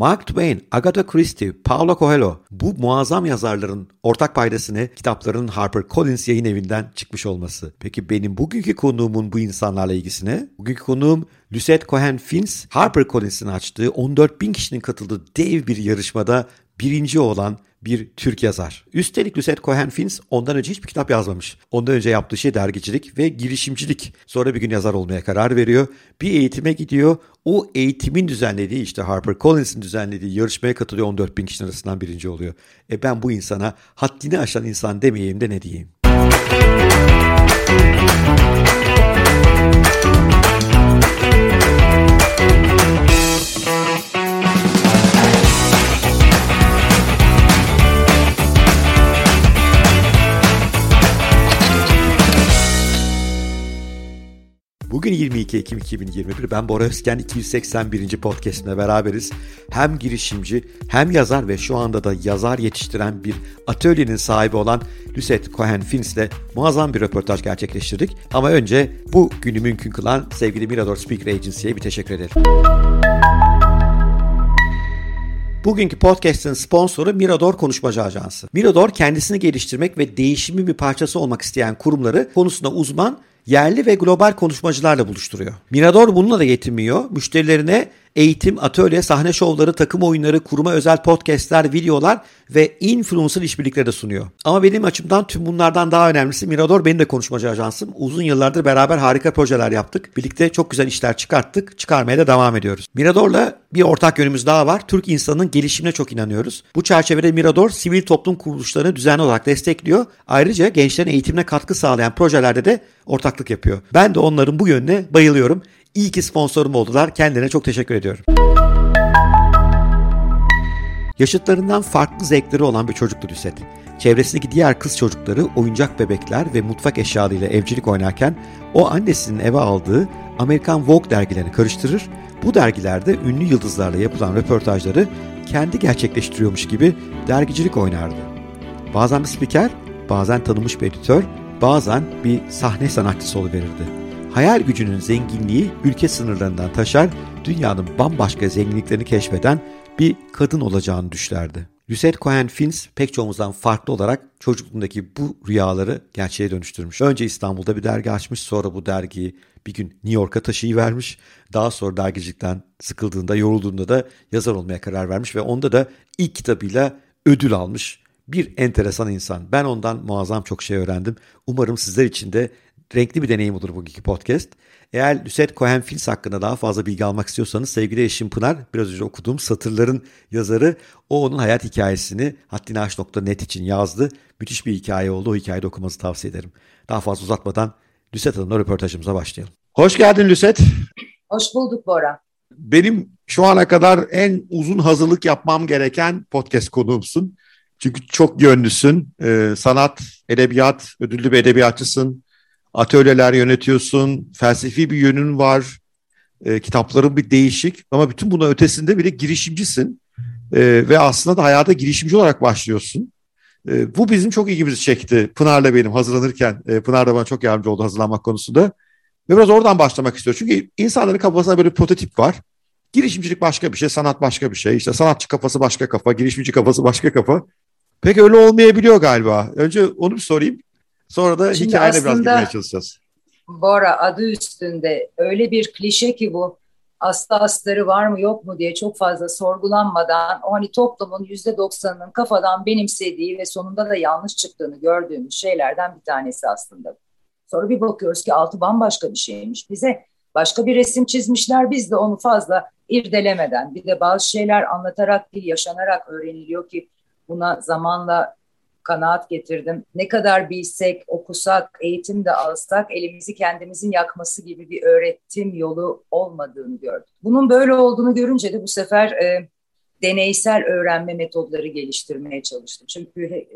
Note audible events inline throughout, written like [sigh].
Mark Twain, Agatha Christie, Paulo Coelho bu muazzam yazarların ortak paydasını kitapların Harper Collins yayın evinden çıkmış olması. Peki benim bugünkü konuğumun bu insanlarla ilgisine? Bugünkü konuğum Lucette Cohen Fins, Harper Collins'in açtığı 14 bin kişinin katıldığı dev bir yarışmada birinci olan bir Türk yazar. Üstelik Lucette Cohen Fins ondan önce hiçbir kitap yazmamış. Ondan önce yaptığı şey dergicilik ve girişimcilik. Sonra bir gün yazar olmaya karar veriyor. Bir eğitime gidiyor. O eğitimin düzenlediği işte Harper Collins'in düzenlediği yarışmaya katılıyor 14 bin kişinin arasından birinci oluyor. E ben bu insana haddini aşan insan demeyeyim de ne diyeyim. Bugün 22 Ekim 2021. Ben Bora Özken 281. podcast'imle beraberiz. Hem girişimci hem yazar ve şu anda da yazar yetiştiren bir atölyenin sahibi olan Lucette Cohen Fins ile muazzam bir röportaj gerçekleştirdik. Ama önce bu günü mümkün kılan sevgili Mirador Speaker Agency'ye bir teşekkür ederim. Bugünkü podcast'ın sponsoru Mirador Konuşmacı Ajansı. Mirador kendisini geliştirmek ve değişimin bir parçası olmak isteyen kurumları konusunda uzman yerli ve global konuşmacılarla buluşturuyor. Mirador bununla da yetinmiyor. Müşterilerine eğitim, atölye, sahne şovları, takım oyunları, kuruma özel podcastler, videolar ve influencer işbirlikleri de sunuyor. Ama benim açımdan tüm bunlardan daha önemlisi Mirador benim de konuşmacı ajansım. Uzun yıllardır beraber harika projeler yaptık. Birlikte çok güzel işler çıkarttık. Çıkarmaya da devam ediyoruz. Mirador'la bir ortak yönümüz daha var. Türk insanının gelişimine çok inanıyoruz. Bu çerçevede Mirador sivil toplum kuruluşlarını düzenli olarak destekliyor. Ayrıca gençlerin eğitimine katkı sağlayan projelerde de ortaklık yapıyor. Ben de onların bu yönüne bayılıyorum. İyi ki sponsorum oldular. Kendilerine çok teşekkür ediyorum. Yaşıtlarından farklı zevkleri olan bir çocuktu Düset. Çevresindeki diğer kız çocukları oyuncak bebekler ve mutfak eşyalarıyla evcilik oynarken o annesinin eve aldığı Amerikan Vogue dergilerini karıştırır. Bu dergilerde ünlü yıldızlarla yapılan röportajları kendi gerçekleştiriyormuş gibi dergicilik oynardı. Bazen bir spiker, bazen tanınmış bir editör, bazen bir sahne sanatçısı oluverirdi. Hayal gücünün zenginliği ülke sınırlarından taşar, dünyanın bambaşka zenginliklerini keşfeden bir kadın olacağını düşlerdi. Lucette Cohen Fins pek çoğumuzdan farklı olarak çocukluğundaki bu rüyaları gerçeğe dönüştürmüş. Önce İstanbul'da bir dergi açmış, sonra bu dergiyi bir gün New York'a taşıyıvermiş. Daha sonra dergicilikten sıkıldığında, yorulduğunda da yazar olmaya karar vermiş ve onda da ilk kitabıyla ödül almış. Bir enteresan insan. Ben ondan muazzam çok şey öğrendim. Umarım sizler için de renkli bir deneyim olur bugünkü podcast. Eğer Lucette Cohen Fils hakkında daha fazla bilgi almak istiyorsanız sevgili eşim Pınar biraz önce okuduğum satırların yazarı o onun hayat hikayesini haddinaş.net için yazdı. Müthiş bir hikaye oldu. O hikayeyi okumanızı tavsiye ederim. Daha fazla uzatmadan Lucette Hanım'la röportajımıza başlayalım. Hoş geldin Lucette. Hoş bulduk Bora. Benim şu ana kadar en uzun hazırlık yapmam gereken podcast konuğumsun. Çünkü çok yönlüsün. Ee, sanat, edebiyat, ödüllü bir edebiyatçısın atölyeler yönetiyorsun, felsefi bir yönün var, e, kitapların bir değişik ama bütün buna ötesinde bile girişimcisin e, ve aslında da hayata girişimci olarak başlıyorsun. E, bu bizim çok ilgimizi çekti Pınar'la benim hazırlanırken. E, Pınar da bana çok yardımcı oldu hazırlanmak konusunda. Ve biraz oradan başlamak istiyorum. Çünkü insanların kafasında böyle bir prototip var. Girişimcilik başka bir şey, sanat başka bir şey. İşte sanatçı kafası başka kafa, girişimci kafası başka kafa. Pek öyle olmayabiliyor galiba. Önce onu bir sorayım. Sonra da Şimdi hikayene biraz girmeye çalışacağız. Bora adı üstünde öyle bir klişe ki bu aslı astarı var mı yok mu diye çok fazla sorgulanmadan o hani toplumun yüzde doksanının kafadan benimsediği ve sonunda da yanlış çıktığını gördüğümüz şeylerden bir tanesi aslında. Sonra bir bakıyoruz ki altı bambaşka bir şeymiş. Bize başka bir resim çizmişler biz de onu fazla irdelemeden bir de bazı şeyler anlatarak değil yaşanarak öğreniliyor ki buna zamanla kanaat getirdim. Ne kadar bilsek, okusak, eğitim de alsak elimizi kendimizin yakması gibi bir öğretim yolu olmadığını gördüm. Bunun böyle olduğunu görünce de bu sefer e, deneysel öğrenme metodları geliştirmeye çalıştım. Çünkü e,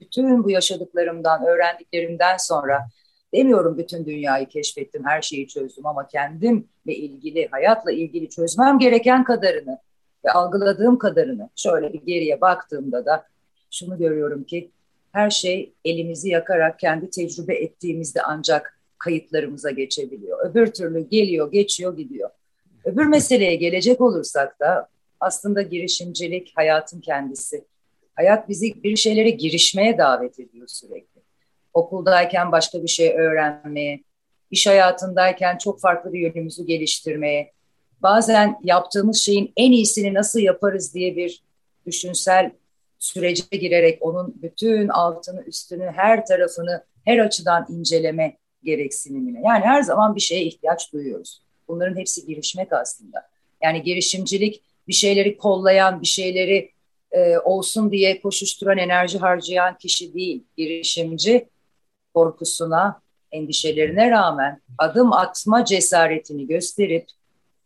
bütün bu yaşadıklarımdan, öğrendiklerimden sonra demiyorum bütün dünyayı keşfettim, her şeyi çözdüm ama kendimle ilgili, hayatla ilgili çözmem gereken kadarını ve algıladığım kadarını şöyle bir geriye baktığımda da şunu görüyorum ki her şey elimizi yakarak kendi tecrübe ettiğimizde ancak kayıtlarımıza geçebiliyor. Öbür türlü geliyor, geçiyor, gidiyor. Öbür meseleye gelecek olursak da Aslında girişimcilik hayatın kendisi. Hayat bizi bir şeylere girişmeye davet ediyor sürekli. Okuldayken başka bir şey öğrenmeye, iş hayatındayken çok farklı bir yönümüzü geliştirmeye, bazen yaptığımız şeyin en iyisini nasıl yaparız diye bir düşünsel sürece girerek onun bütün altını, üstünü, her tarafını her açıdan inceleme gereksinimine. Yani her zaman bir şeye ihtiyaç duyuyoruz. Bunların hepsi girişmek aslında. Yani girişimcilik bir şeyleri kollayan, bir şeyleri e, olsun diye koşuşturan, enerji harcayan kişi değil. Girişimci korkusuna, endişelerine rağmen adım atma cesaretini gösterip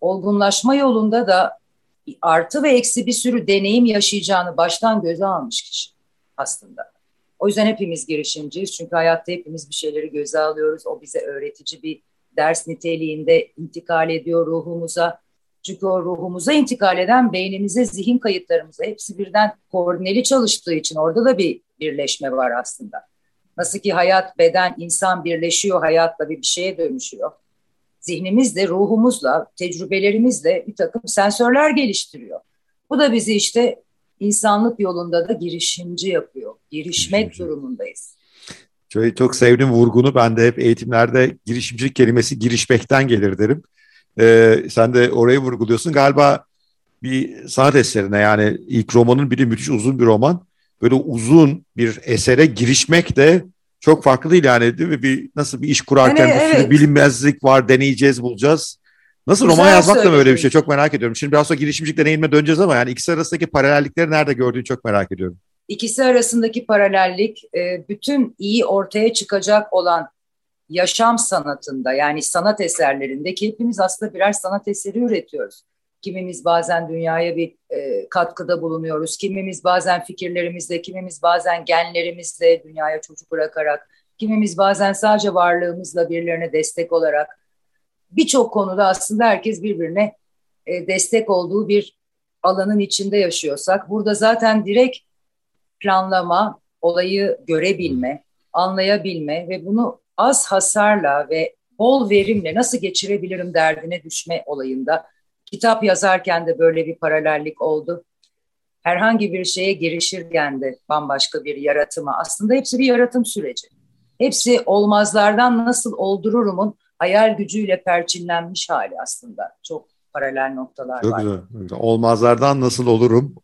olgunlaşma yolunda da artı ve eksi bir sürü deneyim yaşayacağını baştan göze almış kişi aslında. O yüzden hepimiz girişimciyiz çünkü hayatta hepimiz bir şeyleri göze alıyoruz. O bize öğretici bir ders niteliğinde intikal ediyor ruhumuza. Çünkü o ruhumuza intikal eden beynimize, zihin kayıtlarımıza hepsi birden koordineli çalıştığı için orada da bir birleşme var aslında. Nasıl ki hayat, beden, insan birleşiyor, hayatla bir, bir şeye dönüşüyor. Zihnimiz de ruhumuzla, tecrübelerimizle bir takım sensörler geliştiriyor. Bu da bizi işte insanlık yolunda da girişimci yapıyor. Girişmek girişimci. durumundayız. Çok, çok sevdim vurgunu. Ben de hep eğitimlerde girişimcilik kelimesi girişmekten gelir derim. Ee, sen de orayı vurguluyorsun. Galiba bir sanat eserine yani ilk romanın biri müthiş uzun bir roman. Böyle uzun bir esere girişmek de çok farklı değil yani değil mi? Bir, nasıl bir iş kurarken yani, bir evet. bilinmezlik var, deneyeceğiz, bulacağız. Nasıl Güzel roman yazmak da böyle bir şey çok merak ediyorum. Şimdi biraz sonra girişimcilik deneyimine döneceğiz ama yani ikisi arasındaki paralellikleri nerede gördüğünü çok merak ediyorum. İkisi arasındaki paralellik e, bütün iyi ortaya çıkacak olan yaşam sanatında yani sanat eserlerinde ki hepimiz aslında birer sanat eseri üretiyoruz. Kimimiz bazen dünyaya bir e, katkıda bulunuyoruz, kimimiz bazen fikirlerimizle, kimimiz bazen genlerimizle dünyaya çocuk bırakarak, kimimiz bazen sadece varlığımızla birilerine destek olarak birçok konuda aslında herkes birbirine e, destek olduğu bir alanın içinde yaşıyorsak burada zaten direkt planlama, olayı görebilme, anlayabilme ve bunu az hasarla ve bol verimle nasıl geçirebilirim derdine düşme olayında. Kitap yazarken de böyle bir paralellik oldu. Herhangi bir şeye girişirken de bambaşka bir yaratıma. Aslında hepsi bir yaratım süreci. Hepsi olmazlardan nasıl oldururumun hayal gücüyle perçinlenmiş hali aslında. Çok paralel noktalar Çok var. Güzel. Olmazlardan nasıl olurum?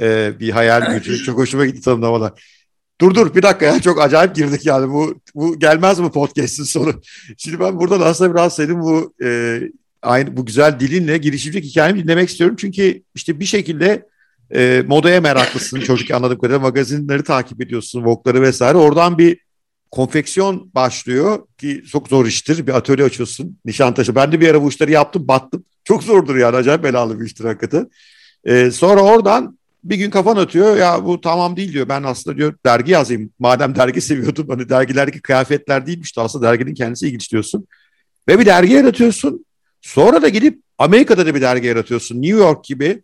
Ee, bir hayal gücü. [laughs] Çok hoşuma gitti tanımlamalar. Dur dur bir dakika ya çok acayip girdik yani bu bu gelmez mi podcast'in sonu? Şimdi ben buradan aslında biraz senin bu e, aynı bu güzel dilinle girişimcilik hikayemi dinlemek istiyorum. Çünkü işte bir şekilde e, modaya meraklısın çocuk anladığım kadarıyla magazinleri takip ediyorsun, vokları vesaire. Oradan bir konfeksiyon başlıyor ki çok zor iştir. Bir atölye açıyorsun Nişantaşı. Ben de bir ara bu işleri yaptım battım. Çok zordur yani acayip belalı bir iştir hakikaten. Ee, sonra oradan bir gün kafan atıyor ya bu tamam değil diyor. Ben aslında diyor dergi yazayım. Madem dergi [laughs] seviyordum hani dergilerdeki kıyafetler değilmiş de aslında derginin kendisi ilginç diyorsun. Ve bir dergi yaratıyorsun. Sonra da gidip Amerika'da da bir dergi yaratıyorsun. New York gibi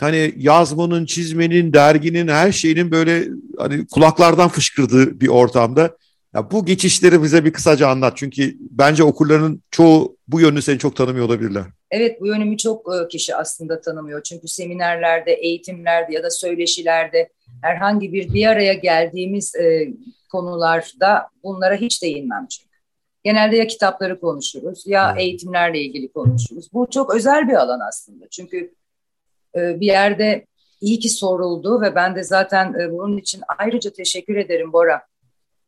hani yazmanın, çizmenin, derginin her şeyinin böyle hani kulaklardan fışkırdığı bir ortamda ya bu geçişleri bize bir kısaca anlat. Çünkü bence okurların çoğu bu yönünü seni çok tanımıyor olabilirler. Evet bu yönümü çok e, kişi aslında tanımıyor. Çünkü seminerlerde, eğitimlerde ya da söyleşilerde herhangi bir bir araya geldiğimiz e, konularda bunlara hiç değinmem çünkü. Genelde ya kitapları konuşuruz ya evet. eğitimlerle ilgili konuşuruz. Bu çok özel bir alan aslında. Çünkü e, bir yerde iyi ki soruldu ve ben de zaten bunun için ayrıca teşekkür ederim Bora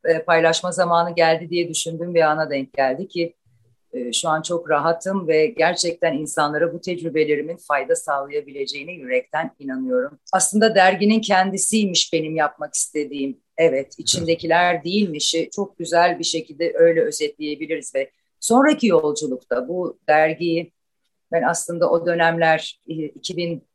e, paylaşma zamanı geldi diye düşündüğüm bir ana denk geldi ki e, şu an çok rahatım ve gerçekten insanlara bu tecrübelerimin fayda sağlayabileceğine yürekten inanıyorum. Aslında derginin kendisiymiş benim yapmak istediğim. Evet, içindekiler değilmişi çok güzel bir şekilde öyle özetleyebiliriz ve sonraki yolculukta bu dergiyi ben aslında o dönemler 2000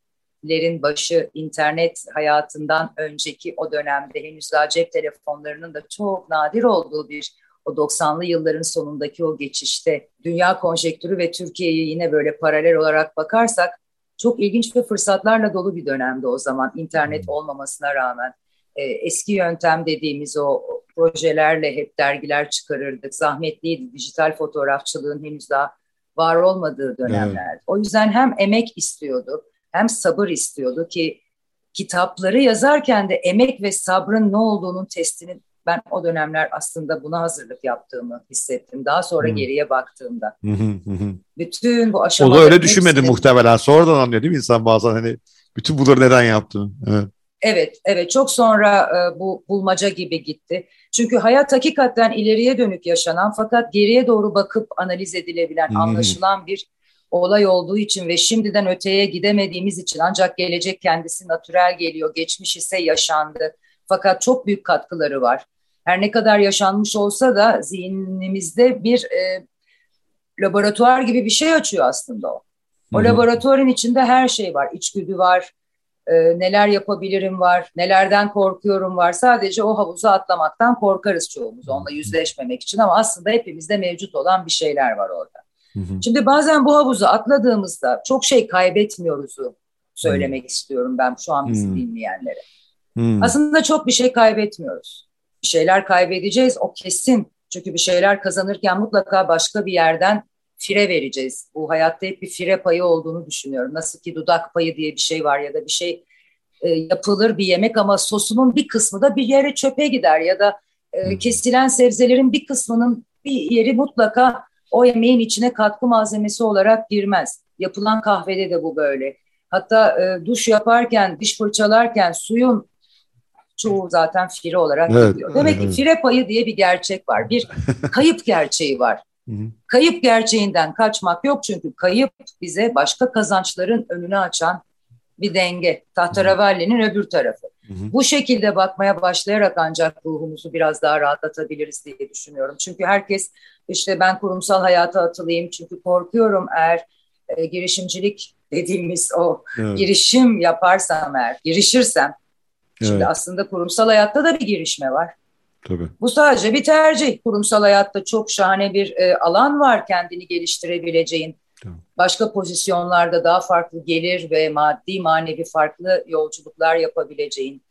lerin başı internet hayatından önceki o dönemde henüz daha cep telefonlarının da çok nadir olduğu bir o 90'lı yılların sonundaki o geçişte dünya konjektürü ve Türkiye'yi yine böyle paralel olarak bakarsak çok ilginç ve fırsatlarla dolu bir dönemde o zaman internet hmm. olmamasına rağmen e, eski yöntem dediğimiz o projelerle hep dergiler çıkarırdık. Zahmetliydi dijital fotoğrafçılığın henüz daha var olmadığı dönemlerdi. Evet. O yüzden hem emek istiyordu hem sabır istiyordu ki kitapları yazarken de emek ve sabrın ne olduğunun testini ben o dönemler aslında buna hazırlık yaptığımı hissettim. Daha sonra hmm. geriye baktığımda. Bütün bu aşamaları... O da öyle düşünmedi hepsini... muhtemelen. Sonradan anlıyor değil mi insan bazen hani bütün bunları neden yaptığını. Evet. Evet, evet. Çok sonra e, bu bulmaca gibi gitti. Çünkü hayat hakikaten ileriye dönük yaşanan fakat geriye doğru bakıp analiz edilebilen, hmm. anlaşılan bir olay olduğu için ve şimdiden öteye gidemediğimiz için ancak gelecek kendisi natürel geliyor, geçmiş ise yaşandı. Fakat çok büyük katkıları var. Her ne kadar yaşanmış olsa da zihnimizde bir e, laboratuvar gibi bir şey açıyor aslında o. O Hı-hı. laboratuvarın içinde her şey var. İçgüdü var, e, neler yapabilirim var, nelerden korkuyorum var. Sadece o havuza atlamaktan korkarız çoğumuz onunla yüzleşmemek için ama aslında hepimizde mevcut olan bir şeyler var orada. Hı hı. Şimdi bazen bu havuza atladığımızda çok şey kaybetmiyoruzu söylemek hı. istiyorum ben şu an bizi hı. dinleyenlere. Hı. Aslında çok bir şey kaybetmiyoruz. Bir şeyler kaybedeceğiz o kesin. Çünkü bir şeyler kazanırken mutlaka başka bir yerden fire vereceğiz. Bu hayatta hep bir fire payı olduğunu düşünüyorum. Nasıl ki dudak payı diye bir şey var ya da bir şey e, yapılır bir yemek ama sosunun bir kısmı da bir yere çöpe gider ya da e, kesilen sebzelerin bir kısmının bir yeri mutlaka o yemeğin içine katkı malzemesi olarak girmez. Yapılan kahvede de bu böyle. Hatta e, duş yaparken, diş fırçalarken suyun çoğu zaten fire olarak evet, gidiyor. Demek evet. ki fire payı diye bir gerçek var. Bir [laughs] kayıp gerçeği var. Kayıp gerçeğinden kaçmak yok çünkü kayıp bize başka kazançların önünü açan bir denge. Tahterevalli'nin öbür tarafı. Hı hı. Bu şekilde bakmaya başlayarak ancak ruhumuzu biraz daha rahatlatabiliriz diye düşünüyorum. Çünkü herkes işte ben kurumsal hayata atılayım çünkü korkuyorum eğer e, girişimcilik dediğimiz o evet. girişim yaparsam eğer, girişirsem. Evet. Şimdi aslında kurumsal hayatta da bir girişme var. Tabii. Bu sadece bir tercih. Kurumsal hayatta çok şahane bir e, alan var kendini geliştirebileceğin. Tamam. Başka pozisyonlarda daha farklı gelir ve maddi manevi farklı yolculuklar yapabileceğin.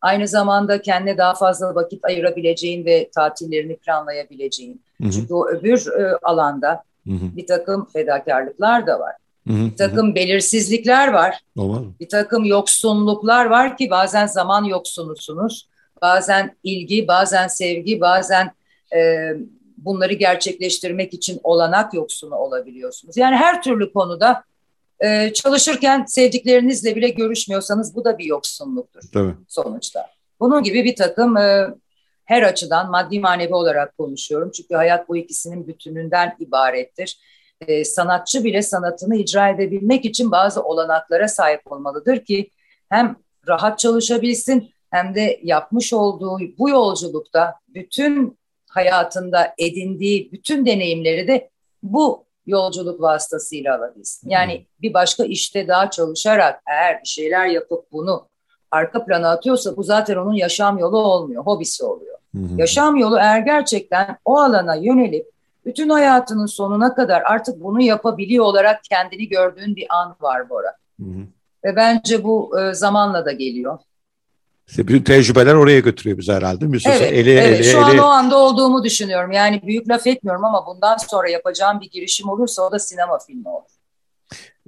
Aynı zamanda kendine daha fazla vakit ayırabileceğin ve tatillerini planlayabileceğin. Hı hı. Çünkü o öbür e, alanda hı hı. bir takım fedakarlıklar da var. Hı hı. Bir takım belirsizlikler var. Olmaz. Bir takım yoksunluklar var ki bazen zaman yoksunusunuz. Bazen ilgi, bazen sevgi, bazen e, bunları gerçekleştirmek için olanak yoksunu olabiliyorsunuz. Yani her türlü konuda e, çalışırken sevdiklerinizle bile görüşmüyorsanız bu da bir yoksunluktur Tabii. sonuçta. Bunun gibi bir takım e, her açıdan maddi manevi olarak konuşuyorum. Çünkü hayat bu ikisinin bütününden ibarettir. E, sanatçı bile sanatını icra edebilmek için bazı olanaklara sahip olmalıdır ki hem rahat çalışabilsin hem de yapmış olduğu bu yolculukta bütün hayatında edindiği bütün deneyimleri de bu yolculuk vasıtasıyla alabilsin. Yani bir başka işte daha çalışarak eğer bir şeyler yapıp bunu arka plana atıyorsa bu zaten onun yaşam yolu olmuyor, hobisi oluyor. Yaşam yolu eğer gerçekten o alana yönelip bütün hayatının sonuna kadar artık bunu yapabiliyor olarak kendini gördüğün bir an var Bora. Hı hı. Ve bence bu e, zamanla da geliyor. İşte bütün tecrübeler oraya götürüyor bizi herhalde. Müslüman, evet, eli, evet. Eli, şu an o anda olduğumu düşünüyorum. Yani büyük laf etmiyorum ama bundan sonra yapacağım bir girişim olursa o da sinema filmi olur.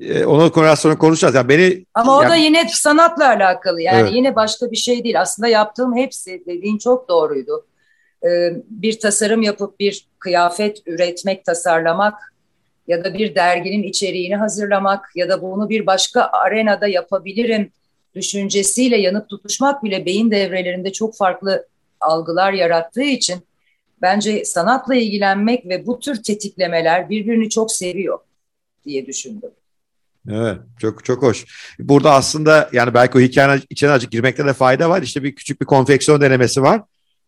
Ee, onu biraz sonra konuşacağız. Yani beni, ama o yani... da yine sanatla alakalı. Yani evet. yine başka bir şey değil. Aslında yaptığım hepsi dediğin çok doğruydu. Ee, bir tasarım yapıp bir kıyafet üretmek, tasarlamak ya da bir derginin içeriğini hazırlamak ya da bunu bir başka arenada yapabilirim düşüncesiyle yanıp tutuşmak bile beyin devrelerinde çok farklı algılar yarattığı için bence sanatla ilgilenmek ve bu tür tetiklemeler birbirini çok seviyor diye düşündüm. Evet çok çok hoş. Burada aslında yani belki o hikayenin içine azıcık girmekte de fayda var. İşte bir küçük bir konfeksiyon denemesi var.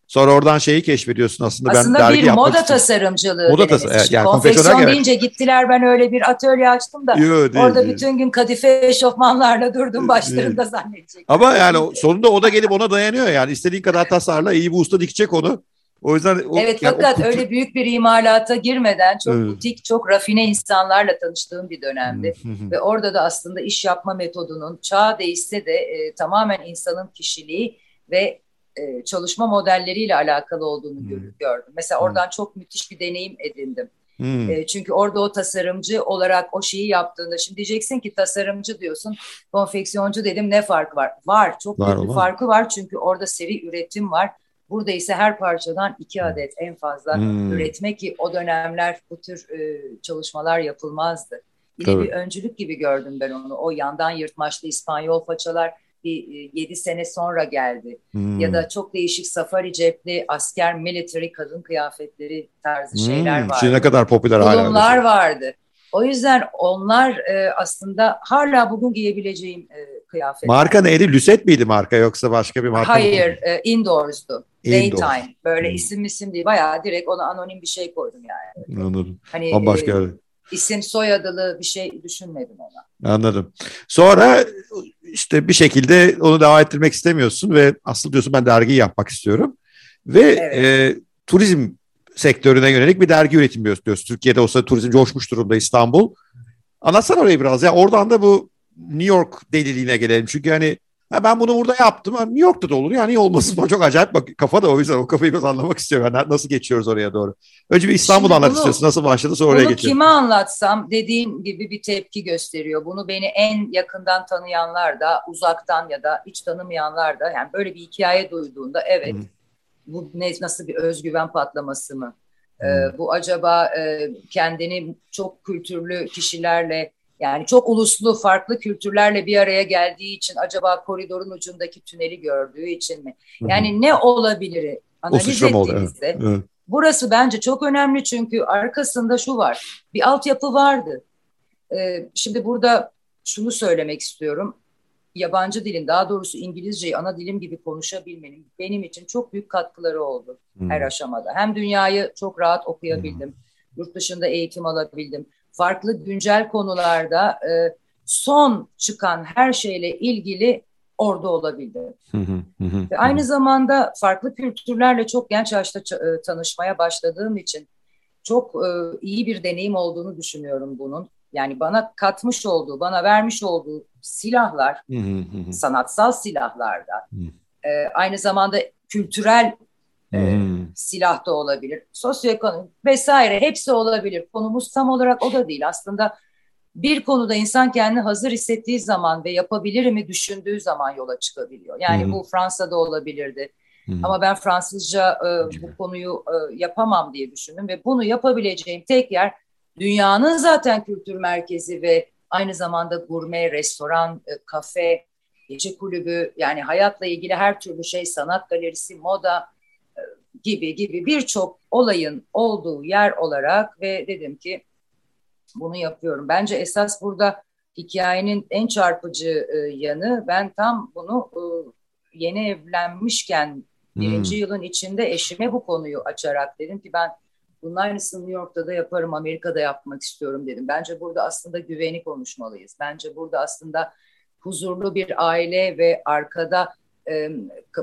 Sonra oradan şeyi keşfediyorsun aslında. Aslında ben bir moda için. tasarımcılığı. Moda tasarımcılığı. Evet, yani konfeksiyon deyince gittiler ben öyle bir atölye açtım da Yo, değil, orada değil. bütün gün kadife eşofmanlarla durdum başlarında zannedecek. Ama yani sonunda o da gelip ona dayanıyor yani istediğin kadar tasarla iyi bir usta dikecek onu. O yüzden o, evet yani fakat o öyle büyük bir imalata girmeden çok evet. butik, çok rafine insanlarla tanıştığım bir dönemdi. Ve orada da aslında iş yapma metodunun çağ değişse de e, tamamen insanın kişiliği ve e, çalışma modelleriyle alakalı olduğunu hmm. gördüm. Mesela hmm. oradan çok müthiş bir deneyim edindim. Hmm. E, çünkü orada o tasarımcı olarak o şeyi yaptığında şimdi diyeceksin ki tasarımcı diyorsun, konfeksiyoncu dedim ne fark var? Var, çok var, büyük bir farkı var çünkü orada seri üretim var. Burada ise her parçadan iki hmm. adet en fazla hmm. üretme ki o dönemler bu tür e, çalışmalar yapılmazdı. Tabii. bir öncülük gibi gördüm ben onu. O yandan yırtmaçlı İspanyol façalar bir e, yedi sene sonra geldi. Hmm. Ya da çok değişik safari cepli asker military kadın kıyafetleri tarzı hmm. şeyler vardı. Şimdi ne kadar popüler hala. Tulumlar vardı. O yüzden onlar e, aslında hala bugün giyebileceğim e, kıyafetler. Marka neydi? Lüset miydi marka yoksa başka bir marka Hayır, mı? e, Indoors'du. Indoors. Daytime. Böyle hmm. isim isim değil. Bayağı direkt ona anonim bir şey koydum yani. Anladım. Hani, Bambaşka. E, isim soyadlı bir şey düşünmedim ona. Anladım. Sonra işte bir şekilde onu devam ettirmek istemiyorsun ve asıl diyorsun ben dergiyi yapmak istiyorum. Ve evet. e, turizm sektörüne yönelik bir dergi üretimi diyorsun. Türkiye'de olsa turizm coşmuş durumda İstanbul. Anlatsana orayı biraz ya. Oradan da bu New York deliliğine gelelim. Çünkü hani Ha ben bunu burada yaptım. New York'ta da olur. Yani niye olmasın? Çok acayip bak kafa da o yüzden o kafayı biraz anlamak istiyorum. Yani nasıl geçiyoruz oraya doğru? Önce bir İstanbul anlat istiyorsun. Nasıl başladı sonra oraya geçelim. kime anlatsam dediğin gibi bir tepki gösteriyor. Bunu beni en yakından tanıyanlar da uzaktan ya da hiç tanımayanlar da yani böyle bir hikaye duyduğunda evet Hı. bu ne, nasıl bir özgüven patlaması mı? Ee, bu acaba e, kendini çok kültürlü kişilerle yani çok uluslu farklı kültürlerle bir araya geldiği için acaba koridorun ucundaki tüneli gördüğü için mi? Yani Hı-hı. ne olabilir analiz evet. Evet. burası bence çok önemli çünkü arkasında şu var bir altyapı vardı. Ee, şimdi burada şunu söylemek istiyorum. Yabancı dilin daha doğrusu İngilizceyi ana dilim gibi konuşabilmenin benim için çok büyük katkıları oldu hmm. her aşamada. Hem dünyayı çok rahat okuyabildim. Hmm. Yurt dışında eğitim alabildim farklı güncel konularda e, son çıkan her şeyle ilgili orada olabildi. Ve aynı zamanda farklı kültürlerle çok genç yaşta e, tanışmaya başladığım için çok e, iyi bir deneyim olduğunu düşünüyorum bunun. Yani bana katmış olduğu, bana vermiş olduğu silahlar, sanatsal silahlarda, e, aynı zamanda kültürel e, silah da olabilir, sosyoekonomik vesaire hepsi olabilir. Konumuz tam olarak o da değil. Aslında bir konuda insan kendini hazır hissettiği zaman ve yapabilir mi düşündüğü zaman yola çıkabiliyor. Yani hmm. bu Fransa'da olabilirdi. Hmm. Ama ben Fransızca e, bu konuyu e, yapamam diye düşündüm ve bunu yapabileceğim tek yer dünyanın zaten kültür merkezi ve aynı zamanda gurme, restoran, e, kafe, gece kulübü yani hayatla ilgili her türlü şey, sanat galerisi, moda, gibi gibi birçok olayın olduğu yer olarak ve dedim ki bunu yapıyorum. Bence esas burada hikayenin en çarpıcı e, yanı ben tam bunu e, yeni evlenmişken birinci hmm. yılın içinde eşime bu konuyu açarak dedim ki ben bunun aynısını New York'ta da yaparım, Amerika'da yapmak istiyorum dedim. Bence burada aslında güveni konuşmalıyız. Bence burada aslında huzurlu bir aile ve arkada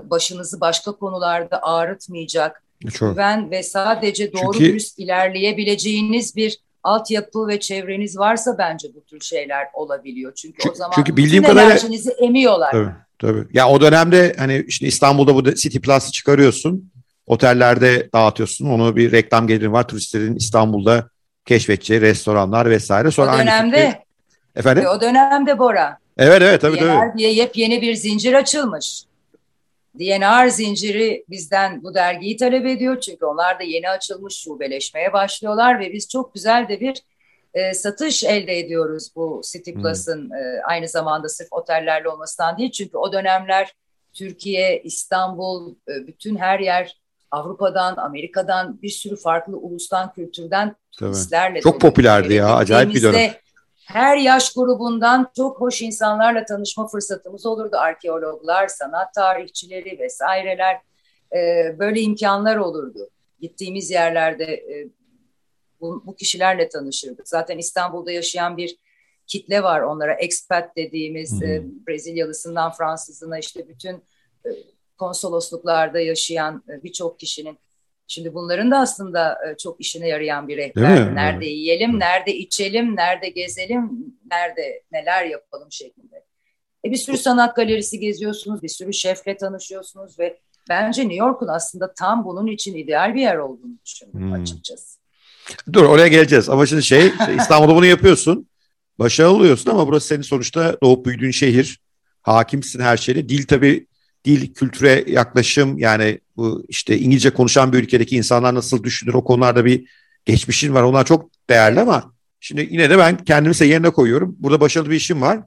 başınızı başka konularda ağrıtmayacak, Çok. güven ve sadece doğru Çünkü... dürüst ilerleyebileceğiniz bir altyapı ve çevreniz varsa bence bu tür şeyler olabiliyor. Çünkü, çünkü o zaman çünkü bildiğim kadarıyla, enerjinizi emiyorlar. Tabii, tabii. Ya o dönemde hani işte İstanbul'da bu City Plus'ı çıkarıyorsun. Otellerde dağıtıyorsun. Onu bir reklam geliri var. Turistlerin İstanbul'da keşfedeceği restoranlar vesaire. Sonra o dönemde aynı fikri... Efendim? O dönemde Bora. Evet evet tabii tabii. diye yepyeni bir zincir açılmış. DNR zinciri bizden bu dergiyi talep ediyor çünkü onlar da yeni açılmış şubeleşmeye başlıyorlar ve biz çok güzel de bir e, satış elde ediyoruz bu City hmm. Plus'ın hmm. e, aynı zamanda sırf otellerle olmasından değil çünkü o dönemler Türkiye, İstanbul, e, bütün her yer Avrupa'dan, Amerika'dan bir sürü farklı ulustan, kültürden turistlerle. Çok popülerdi ya, acayip bir dönem her yaş grubundan çok hoş insanlarla tanışma fırsatımız olurdu. Arkeologlar, sanat tarihçileri vesaireler e, böyle imkanlar olurdu. Gittiğimiz yerlerde e, bu, bu kişilerle tanışırdık. Zaten İstanbul'da yaşayan bir kitle var onlara expat dediğimiz e, Brezilyalısından Fransızına işte bütün e, konsolosluklarda yaşayan e, birçok kişinin Şimdi bunların da aslında e, çok işine yarayan bir rehber. Nerede evet. yiyelim, nerede içelim, nerede gezelim, nerede neler yapalım şeklinde. E bir sürü sanat galerisi geziyorsunuz, bir sürü şefle tanışıyorsunuz ve bence New York'un aslında tam bunun için ideal bir yer olduğunu düşünüyorum hmm. açıkçası. Dur oraya geleceğiz ama şimdi şey [laughs] İstanbul'da bunu yapıyorsun. Başarılı oluyorsun ama burası senin sonuçta doğup büyüdüğün şehir. Hakimsin her şeyde. Dil tabii dil, kültüre yaklaşım yani bu işte İngilizce konuşan bir ülkedeki insanlar nasıl düşünür o konularda bir geçmişin var. Onlar çok değerli ama şimdi yine de ben kendimi yerine koyuyorum. Burada başarılı bir işim var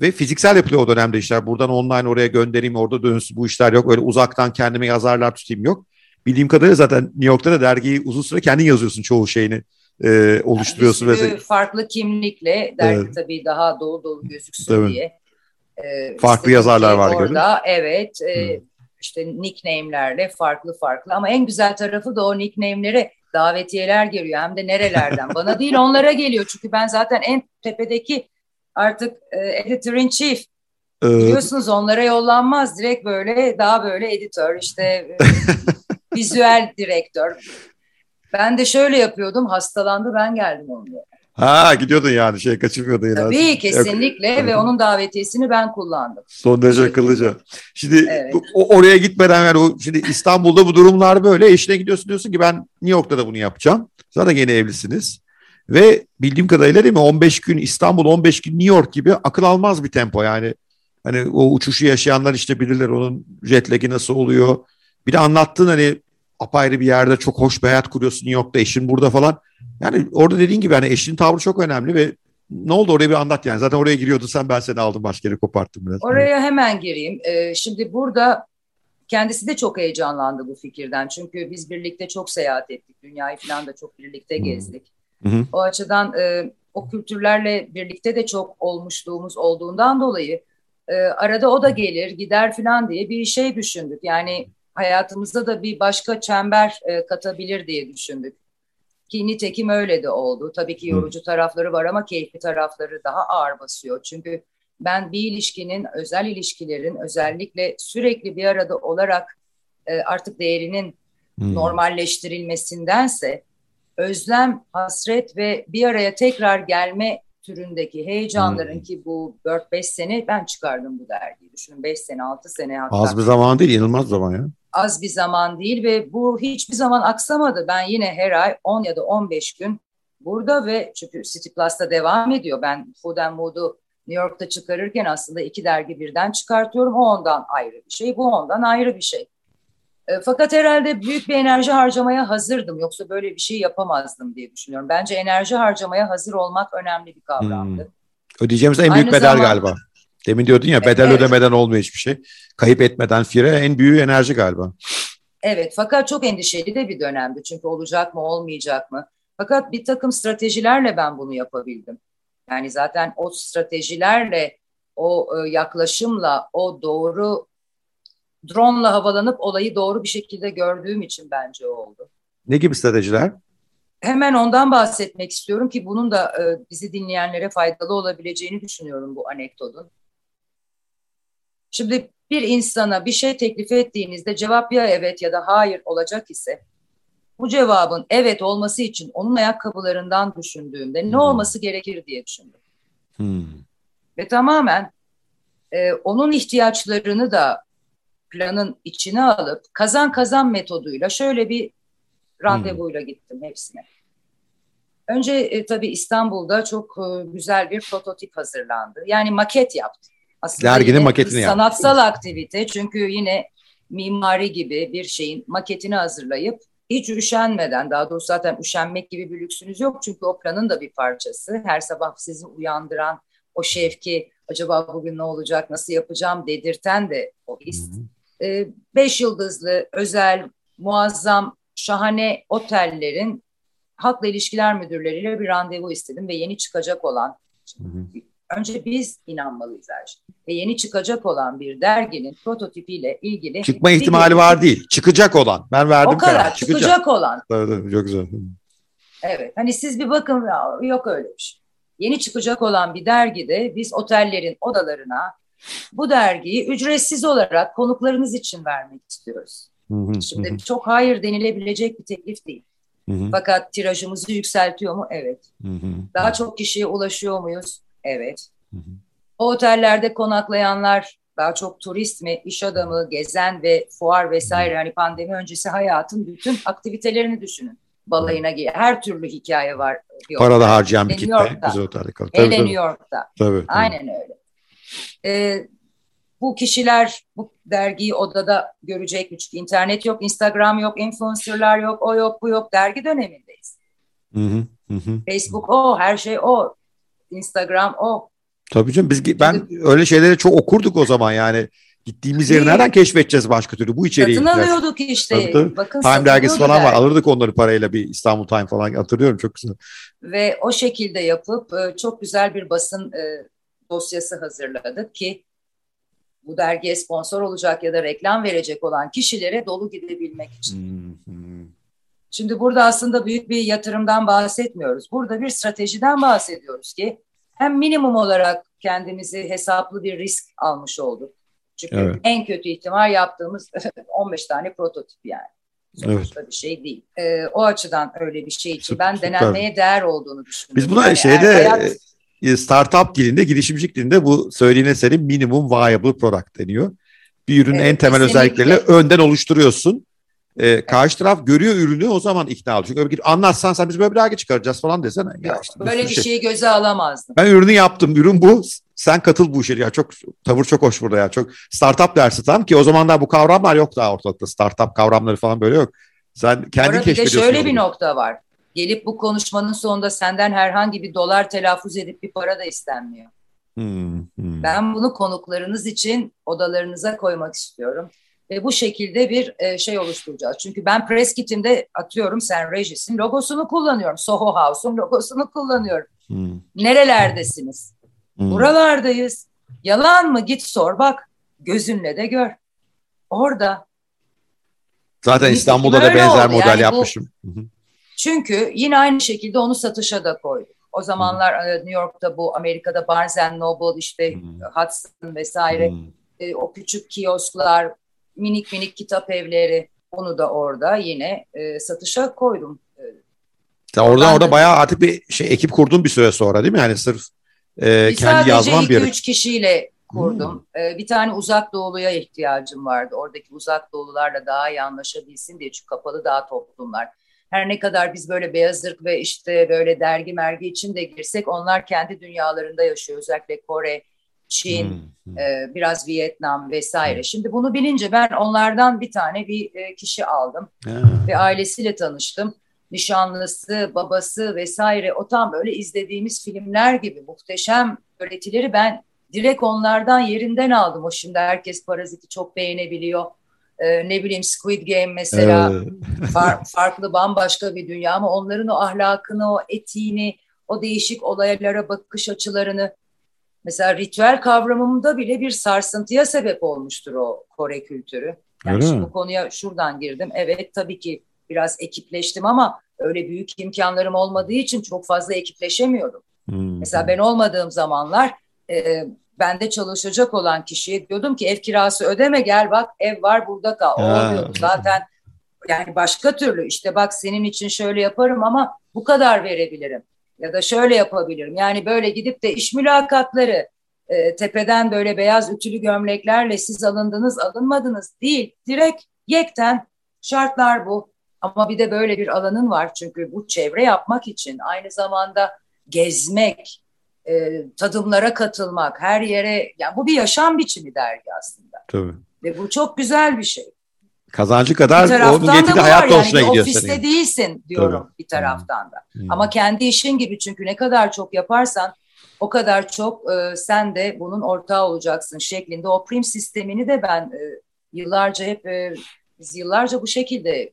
ve fiziksel yapılıyor o dönemde işler. Buradan online oraya göndereyim orada dönsün bu işler yok. Öyle uzaktan kendime yazarlar tutayım yok. Bildiğim kadarıyla zaten New York'ta da dergiyi uzun süre kendin yazıyorsun çoğu şeyini e, oluşturuyorsun. Yani. Farklı kimlikle dergi evet. tabii daha dolu dolu gözüksün tabii. diye. E, farklı yazarlar var orada. Evet. E, işte nickname'lerle farklı farklı ama en güzel tarafı da o nickname'lere davetiyeler geliyor hem de nerelerden. Bana değil onlara geliyor çünkü ben zaten en tepedeki artık e, editor in chief Biliyorsunuz onlara yollanmaz. Direkt böyle daha böyle editör işte e, [laughs] vizüel direktör. Ben de şöyle yapıyordum. Hastalandı ben geldim onunla. Ha gidiyordun yani şey kaçırmıyordun yine. Tabii kesinlikle Yok. ve onun davetiyesini ben kullandım. Son derece akıllıca. Şimdi evet. o, oraya gitmeden yani o, şimdi İstanbul'da bu durumlar böyle eşine gidiyorsun diyorsun ki ben New York'ta da bunu yapacağım. Zaten yeni evlisiniz. Ve bildiğim kadarıyla değil mi 15 gün İstanbul 15 gün New York gibi akıl almaz bir tempo yani. Hani o uçuşu yaşayanlar işte bilirler onun jet lag'i nasıl oluyor. Bir de anlattın hani apayrı bir yerde çok hoş bir hayat kuruyorsun New York'ta eşin burada falan. Yani orada dediğin gibi hani eşinin tavrı çok önemli ve ne oldu oraya bir anlat yani. Zaten oraya giriyordun sen ben seni aldım başka yere koparttım biraz. Oraya hemen gireyim. Ee, şimdi burada kendisi de çok heyecanlandı bu fikirden. Çünkü biz birlikte çok seyahat ettik. Dünyayı falan da çok birlikte hmm. gezdik. Hı hı. O açıdan e, o kültürlerle birlikte de çok olmuşluğumuz olduğundan dolayı e, arada o da gelir gider falan diye bir şey düşündük. Yani hayatımızda da bir başka çember e, katabilir diye düşündük. Ki nitekim öyle de oldu. Tabii ki yorucu tarafları var ama keyifli tarafları daha ağır basıyor. Çünkü ben bir ilişkinin, özel ilişkilerin özellikle sürekli bir arada olarak e, artık değerinin hmm. normalleştirilmesindense özlem, hasret ve bir araya tekrar gelme türündeki heyecanların hmm. ki bu 4-5 sene ben çıkardım bu dergiyi. Düşünün 5 sene, 6 sene hatta. Az bir zaman değil, inanılmaz zaman ya. Az bir zaman değil ve bu hiçbir zaman aksamadı. Ben yine her ay 10 ya da 15 gün burada ve çünkü City Plus'ta devam ediyor. Ben Food and Mood'u New York'ta çıkarırken aslında iki dergi birden çıkartıyorum. O ondan ayrı bir şey, bu ondan ayrı bir şey. E, fakat herhalde büyük bir enerji harcamaya hazırdım. Yoksa böyle bir şey yapamazdım diye düşünüyorum. Bence enerji harcamaya hazır olmak önemli bir kavramdı. Hmm. Ödeyeceğimiz en büyük Aynı bedel zamanda, galiba. Demin diyordun ya bedel evet. ödemeden olmuyor hiçbir şey. Kayıp etmeden fire en büyük enerji galiba. Evet fakat çok endişeli de bir dönemdi. Çünkü olacak mı olmayacak mı? Fakat bir takım stratejilerle ben bunu yapabildim. Yani zaten o stratejilerle, o e, yaklaşımla, o doğru drone'la havalanıp olayı doğru bir şekilde gördüğüm için bence oldu. Ne gibi stratejiler? Hemen ondan bahsetmek istiyorum ki bunun da e, bizi dinleyenlere faydalı olabileceğini düşünüyorum bu anekdotun. Şimdi bir insana bir şey teklif ettiğinizde cevap ya evet ya da hayır olacak ise bu cevabın evet olması için onun ayakkabılarından düşündüğümde hmm. ne olması gerekir diye düşündüm. Hmm. Ve tamamen e, onun ihtiyaçlarını da planın içine alıp kazan kazan metoduyla şöyle bir randevuyla hmm. gittim hepsine. Önce e, tabii İstanbul'da çok e, güzel bir prototip hazırlandı. Yani maket yaptı. Aslında Derginin maketini. Sanatsal aktivite çünkü yine mimari gibi bir şeyin maketini hazırlayıp hiç üşenmeden daha doğrusu zaten üşenmek gibi bir lüksünüz yok çünkü o planın da bir parçası. Her sabah sizi uyandıran o şevki acaba bugün ne olacak nasıl yapacağım dedirten de o his. Hı hı. Ee, beş yıldızlı, özel, muazzam, şahane otellerin halkla ilişkiler müdürleriyle bir randevu istedim ve yeni çıkacak olan, hı hı. Önce biz inanmalıyız her şey. Ve yeni çıkacak olan bir derginin prototipiyle ilgili... Çıkma ihtimali var değil, çıkacak olan. Ben verdim O kadar, karar. çıkacak. çıkacak olan. Evet, çok güzel. Evet, hani siz bir bakın, yok öyle bir şey. Yeni çıkacak olan bir dergide biz otellerin odalarına bu dergiyi ücretsiz olarak konuklarınız için vermek istiyoruz. Hı hı, Şimdi hı. çok hayır denilebilecek bir teklif değil. Hı hı. Fakat tirajımızı yükseltiyor mu? Evet. Hı hı. Daha çok kişiye ulaşıyor muyuz? Evet. Hı hı. O otellerde konaklayanlar daha çok turist mi, iş adamı, gezen ve fuar vesaire hani pandemi öncesi hayatın bütün aktivitelerini düşünün. balayına giy. Her türlü hikaye var. Para da harcayan bir kitle. Güzel otelde kalır. Hele New York'ta. Tabii. Aynen öyle. Ee, bu kişiler bu dergiyi odada görecek mi? Çünkü internet yok, Instagram yok, influencerlar yok, o yok, bu yok. Dergi dönemindeyiz. Hı hı, hı. Facebook o, her şey o. Instagram o. Tabii canım biz ben öyle şeyleri çok okurduk o zaman yani. Gittiğimiz yeri nereden keşfedeceğiz başka türlü? Bu içeriği. Satın alıyorduk işte. Tabii, tabii. Bakın, Time dergisi falan var. Alırdık onları parayla bir İstanbul Time falan hatırlıyorum çok güzel. Ve o şekilde yapıp e, çok güzel bir basın e, dosyası hazırladık ki bu dergiye sponsor olacak ya da reklam verecek olan kişilere dolu gidebilmek için. Şimdi burada aslında büyük bir yatırımdan bahsetmiyoruz. Burada bir stratejiden bahsediyoruz ki hem minimum olarak kendimizi hesaplı bir risk almış olduk. Çünkü evet. en kötü ihtimal yaptığımız [laughs] 15 tane prototip yani. Sonuçta evet. bir şey değil. Ee, o açıdan öyle bir şey için ben Süper. denenmeye değer olduğunu düşünüyorum. Biz buna yani şeyde hayat... E, startup dilinde, girişimcilik dilinde bu söylediğin eserin minimum viable product deniyor. Bir ürünün evet, en temel kesinlikle. özellikleriyle önden oluşturuyorsun. Ee, karşı taraf görüyor ürünü o zaman ikna oluyor. Çünkü öbür anlatsan sen biz böyle bir dergi çıkaracağız falan desene. Ya işte, böyle bir şey. şeyi göze alamazdım. Ben ürünü yaptım. Ürün bu. Sen katıl bu işe. Ya çok tavır çok hoş burada ya. Çok startup dersi tam ki o zamanlar bu kavramlar yok daha ortalıkta. Startup kavramları falan böyle yok. Sen kendin keşfediyorsun. Bir de şöyle bir nokta var. Gelip bu konuşmanın sonunda senden herhangi bir dolar telaffuz edip bir para da istenmiyor. Hmm, hmm. Ben bunu konuklarınız için odalarınıza koymak istiyorum. Ve bu şekilde bir e, şey oluşturacağız. Çünkü ben press kitimde atıyorum sen Regis'in logosunu kullanıyorum. Soho House'un logosunu kullanıyorum. Hmm. Nerelerdesiniz? Hmm. Buralardayız. Yalan mı? Git sor bak. Gözünle de gör. Orada. Zaten İstanbul'da da benzer model yani yapmışım. Bu, çünkü yine aynı şekilde onu satışa da koyduk. O zamanlar hmm. New York'ta bu, Amerika'da Barnes Noble, işte hmm. Hudson vesaire hmm. e, o küçük kiosklar, minik minik kitap evleri onu da orada yine e, satışa koydum. Sen oradan orada bayağı artık bir şey ekip kurdun bir süre sonra değil mi? Yani sırf e, kendi yazman bir. Sadece 2-3 kişiyle kurdum. Hmm. E, bir tane uzak doğuluya ihtiyacım vardı. Oradaki uzak doğulularla daha iyi anlaşabilsin diye. Çünkü kapalı daha toplumlar. Her ne kadar biz böyle beyazlık ve işte böyle dergi mergi için de girsek onlar kendi dünyalarında yaşıyor. Özellikle Kore, Çin, hmm, hmm. E, biraz Vietnam vesaire. Hmm. Şimdi bunu bilince ben onlardan bir tane bir e, kişi aldım hmm. ve ailesiyle tanıştım. Nişanlısı, babası vesaire o tam böyle izlediğimiz filmler gibi muhteşem öğretileri ben direkt onlardan yerinden aldım. O şimdi herkes Parazit'i çok beğenebiliyor. Ee, ne bileyim Squid Game mesela far, farklı bambaşka bir dünya ama onların o ahlakını, o etiğini, o değişik olaylara bakış açılarını Mesela ritüel kavramımda bile bir sarsıntıya sebep olmuştur o Kore kültürü. Yani öyle şimdi bu konuya şuradan girdim. Evet tabii ki biraz ekipleştim ama öyle büyük imkanlarım olmadığı için çok fazla ekipleşemiyordum. Hmm. Mesela ben olmadığım zamanlar e, bende çalışacak olan kişiye diyordum ki ev kirası ödeme gel bak ev var burada kal. O oluyordu zaten yani başka türlü işte bak senin için şöyle yaparım ama bu kadar verebilirim ya da şöyle yapabilirim. Yani böyle gidip de iş mülakatları e, tepeden böyle beyaz ütülü gömleklerle siz alındınız alınmadınız değil. Direkt yekten şartlar bu. Ama bir de böyle bir alanın var çünkü bu çevre yapmak için aynı zamanda gezmek, e, tadımlara katılmak, her yere yani bu bir yaşam biçimi dergi aslında. Tabii. Ve bu çok güzel bir şey. Kazancı kadar onun getirdiği hayat da hoşuna yani, gidiyor Ofiste senin. değilsin diyorum Tabii. bir taraftan da. Hmm. Ama kendi işin gibi çünkü ne kadar çok yaparsan o kadar çok e, sen de bunun ortağı olacaksın şeklinde. O prim sistemini de ben e, yıllarca hep e, biz yıllarca bu şekilde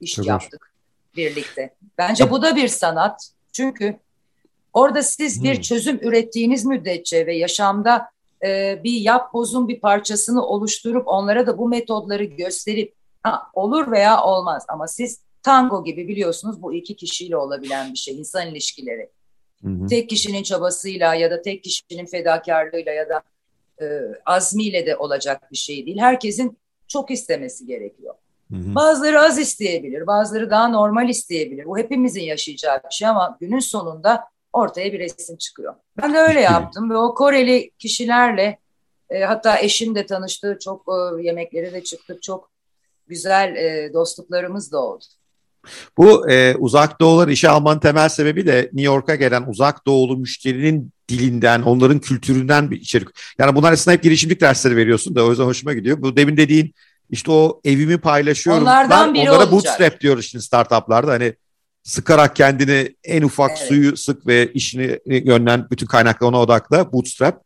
iş Tabii. yaptık birlikte. Bence ya. bu da bir sanat. Çünkü orada siz hmm. bir çözüm ürettiğiniz müddetçe ve yaşamda e, bir yap bozun bir parçasını oluşturup onlara da bu metodları gösterip ha, olur veya olmaz ama siz tango gibi biliyorsunuz bu iki kişiyle olabilen bir şey insan ilişkileri. Hı hı. Tek kişinin çabasıyla ya da tek kişinin fedakarlığıyla ya da e, azmiyle de olacak bir şey değil. Herkesin çok istemesi gerekiyor. Hı hı. Bazıları az isteyebilir, bazıları daha normal isteyebilir. Bu hepimizin yaşayacağı bir şey ama günün sonunda ortaya bir resim çıkıyor. Ben de öyle yaptım ve o Koreli kişilerle e, hatta eşim de tanıştı. Çok e, yemekleri de çıktık. Çok güzel e, dostluklarımız da oldu. Bu e, uzak doğular işe almanın temel sebebi de New York'a gelen uzak doğulu müşterinin dilinden, onların kültüründen bir içerik. Yani bunlar arasında hep girişimcilik dersleri veriyorsun da o yüzden hoşuma gidiyor. Bu demin dediğin işte o evimi paylaşıyorum. Onlardan biri Onlara olacak. bootstrap diyoruz şimdi startuplarda. Hani sıkarak kendini en ufak evet. suyu sık ve işini yönlen bütün kaynakla ona odakla bootstrap.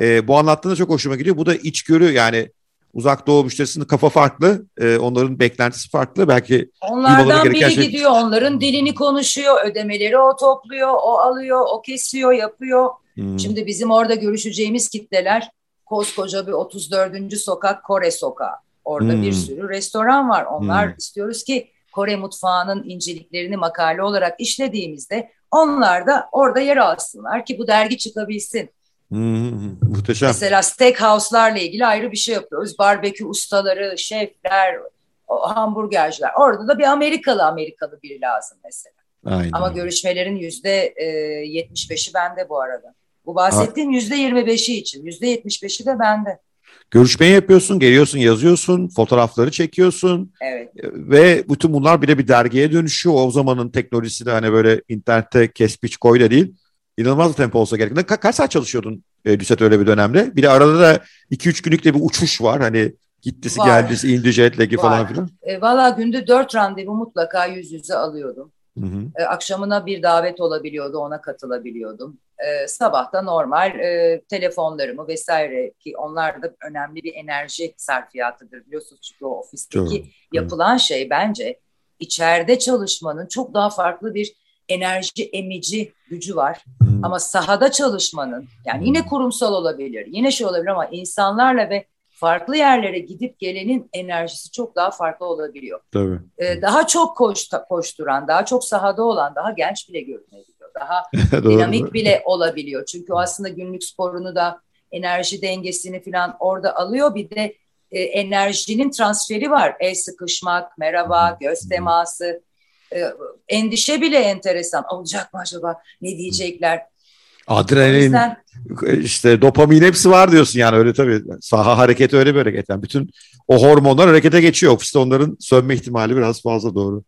E, bu anlattığında çok hoşuma gidiyor. Bu da içgörü yani uzak doğu müşterisinin kafa farklı. E, onların beklentisi farklı. Belki Onlardan biri şey... gidiyor. Onların dilini konuşuyor. Ödemeleri o topluyor. O alıyor. O kesiyor. Yapıyor. Hmm. Şimdi bizim orada görüşeceğimiz kitleler koskoca bir 34. sokak Kore sokağı. Orada hmm. bir sürü restoran var. Onlar hmm. istiyoruz ki Kore mutfağının inceliklerini makale olarak işlediğimizde onlar da orada yer alsınlar ki bu dergi çıkabilsin. Hmm, muhteşem. Mesela steakhouse'larla ilgili ayrı bir şey yapıyoruz. Barbekü ustaları, şefler, hamburgerciler. Orada da bir Amerikalı Amerikalı biri lazım mesela. Aynen. Ama görüşmelerin yüzde e, yetmiş beşi bende bu arada. Bu bahsettiğim yüzde yirmi beşi için. Yüzde yetmiş beşi de bende. Görüşmeyi yapıyorsun, geliyorsun, yazıyorsun, fotoğrafları çekiyorsun. Evet. Ve bütün bunlar bile bir dergiye dönüşüyor. O zamanın teknolojisi de hani böyle internette kes biç koy da değil. İnanılmaz bir tempo olsa gerek. Ka- kaç saat çalışıyordun e, Lüset öyle bir dönemde? Bir de arada da 2-3 günlük de bir uçuş var. Hani gittisi var. geldisi indi jet lag'i falan filan. E, Valla günde 4 randevu mutlaka yüz yüze alıyordum. Hı hı. E, akşamına bir davet olabiliyordu, ona katılabiliyordum. E, sabah da normal e, telefonlarımı vesaire ki onlar da önemli bir enerji sarfiyatıdır biliyorsunuz çünkü o ofisteki Çok, yapılan evet. şey bence içeride çalışmanın çok daha farklı bir enerji emici gücü var. Hmm. Ama sahada çalışmanın yani yine kurumsal olabilir, yine şey olabilir ama insanlarla ve farklı yerlere gidip gelenin enerjisi çok daha farklı olabiliyor. Tabii. Ee, daha çok koş, koşturan, daha çok sahada olan, daha genç bile görünebiliyor. Daha [laughs] dinamik bile olabiliyor. Çünkü o aslında günlük sporunu da enerji dengesini falan orada alıyor. Bir de e, enerjinin transferi var. El sıkışmak, merhaba, göz teması e, endişe bile enteresan. Olacak mı acaba? Ne diyecekler? Adrenalin, yüzden... işte dopamin hepsi var diyorsun yani öyle tabii. Saha hareketi öyle bir hareket. Yani bütün o hormonlar harekete geçiyor. Ofiste onların sönme ihtimali biraz fazla doğru.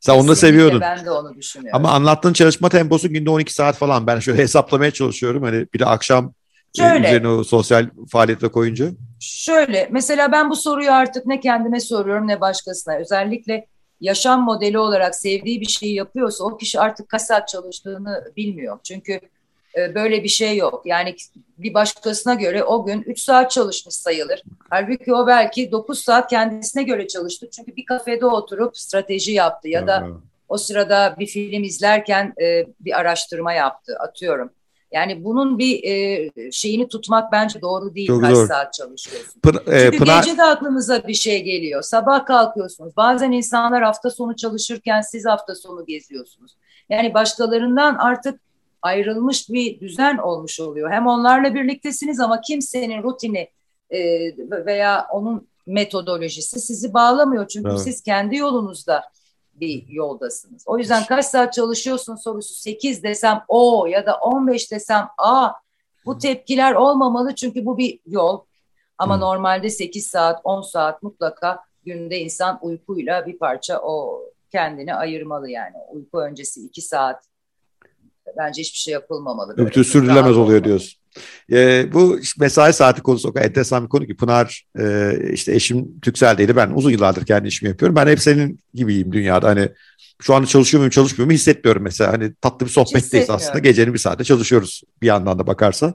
Sen Kesinlikle onu da seviyordun. Ben de onu düşünüyorum. Ama anlattığın çalışma temposu günde 12 saat falan. Ben şöyle hesaplamaya çalışıyorum. Hani bir de akşam e, Şöyle, üzerine o sosyal faaliyetle koyunca. Şöyle mesela ben bu soruyu artık ne kendime soruyorum ne başkasına. Özellikle yaşam modeli olarak sevdiği bir şeyi yapıyorsa o kişi artık kaç saat çalıştığını bilmiyor. Çünkü böyle bir şey yok. Yani bir başkasına göre o gün 3 saat çalışmış sayılır. Halbuki o belki 9 saat kendisine göre çalıştı. Çünkü bir kafede oturup strateji yaptı ya da o sırada bir film izlerken e, bir araştırma yaptı atıyorum. Yani bunun bir e, şeyini tutmak bence doğru değil. Çok Kaç zor. saat çalışıyorsun. Pın, e, Çünkü Pınar... gece de aklınıza bir şey geliyor. Sabah kalkıyorsunuz. Bazen insanlar hafta sonu çalışırken siz hafta sonu geziyorsunuz. Yani başkalarından artık ayrılmış bir düzen olmuş oluyor. Hem onlarla birliktesiniz ama kimsenin rutini e, veya onun metodolojisi sizi bağlamıyor. Çünkü evet. siz kendi yolunuzda bir yoldasınız. O yüzden kaç saat çalışıyorsun sorusu 8 desem o ya da 15 desem a bu tepkiler olmamalı çünkü bu bir yol. Ama hmm. normalde 8 saat 10 saat mutlaka günde insan uykuyla bir parça o kendini ayırmalı yani. Uyku öncesi 2 saat bence hiçbir şey yapılmamalı. Bütün sürdürülemez oluyor diyorsun. E, bu mesai saati konusu o kadar enteresan bir konu ki Pınar e, işte eşim Türksel'deydi. Ben uzun yıllardır kendi işimi yapıyorum. Ben hep senin gibiyim dünyada. Hani şu anda çalışıyor muyum çalışmıyor muyum hissetmiyorum mesela. Hani tatlı bir sohbetteyiz aslında. Gecenin bir saatte çalışıyoruz bir yandan da bakarsan.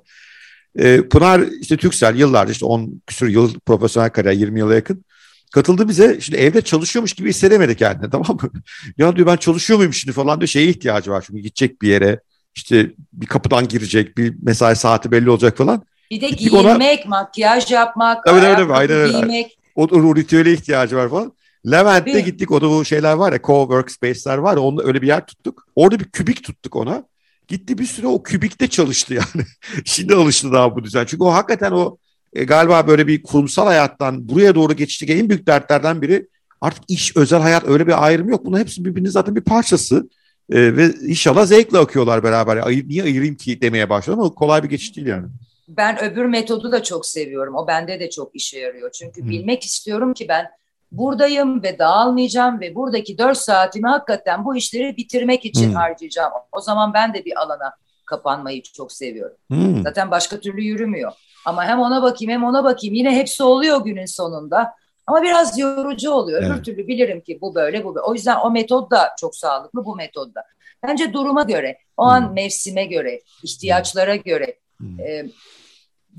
E, Pınar işte Türksel yıllardır işte 10 küsur yıl profesyonel kariyer 20 yıla yakın. Katıldı bize şimdi evde çalışıyormuş gibi hissedemedi kendini [laughs] tamam mı? ya diyor ben çalışıyor muyum şimdi falan diyor şeye ihtiyacı var çünkü gidecek bir yere işte bir kapıdan girecek, bir mesai saati belli olacak falan. Bir de Gittik giyinmek, ona... makyaj yapmak, tabii, tabii, tabii, aynen, giymek. O, o ritüele ihtiyacı var falan. Levent'te bir... gittik. O da bu şeyler var ya, co-workspace'ler var ya, onda öyle bir yer tuttuk. Orada bir kübik tuttuk ona. Gitti bir süre o kübikte çalıştı yani. [laughs] Şimdi alıştı daha bu düzen. Çünkü o hakikaten o e, galiba böyle bir kurumsal hayattan buraya doğru geçtik. En büyük dertlerden biri artık iş, özel hayat öyle bir ayrım yok. Bunun hepsi birbirinin zaten bir parçası. E, ve inşallah zevkle akıyorlar beraber. Ayır, niye ayırayım ki demeye başladım ama kolay bir geçiş değil yani. Ben öbür metodu da çok seviyorum. O bende de çok işe yarıyor. Çünkü hmm. bilmek istiyorum ki ben buradayım ve dağılmayacağım ve buradaki dört saatimi hakikaten bu işleri bitirmek için hmm. harcayacağım. O zaman ben de bir alana kapanmayı çok seviyorum. Hmm. Zaten başka türlü yürümüyor. Ama hem ona bakayım hem ona bakayım. Yine hepsi oluyor günün sonunda. Ama biraz yorucu oluyor. Evet. Öbür türlü bilirim ki bu böyle bu böyle. O yüzden o metot da çok sağlıklı bu metot da. Bence duruma göre, o an hmm. mevsime göre, ihtiyaçlara göre hmm. e,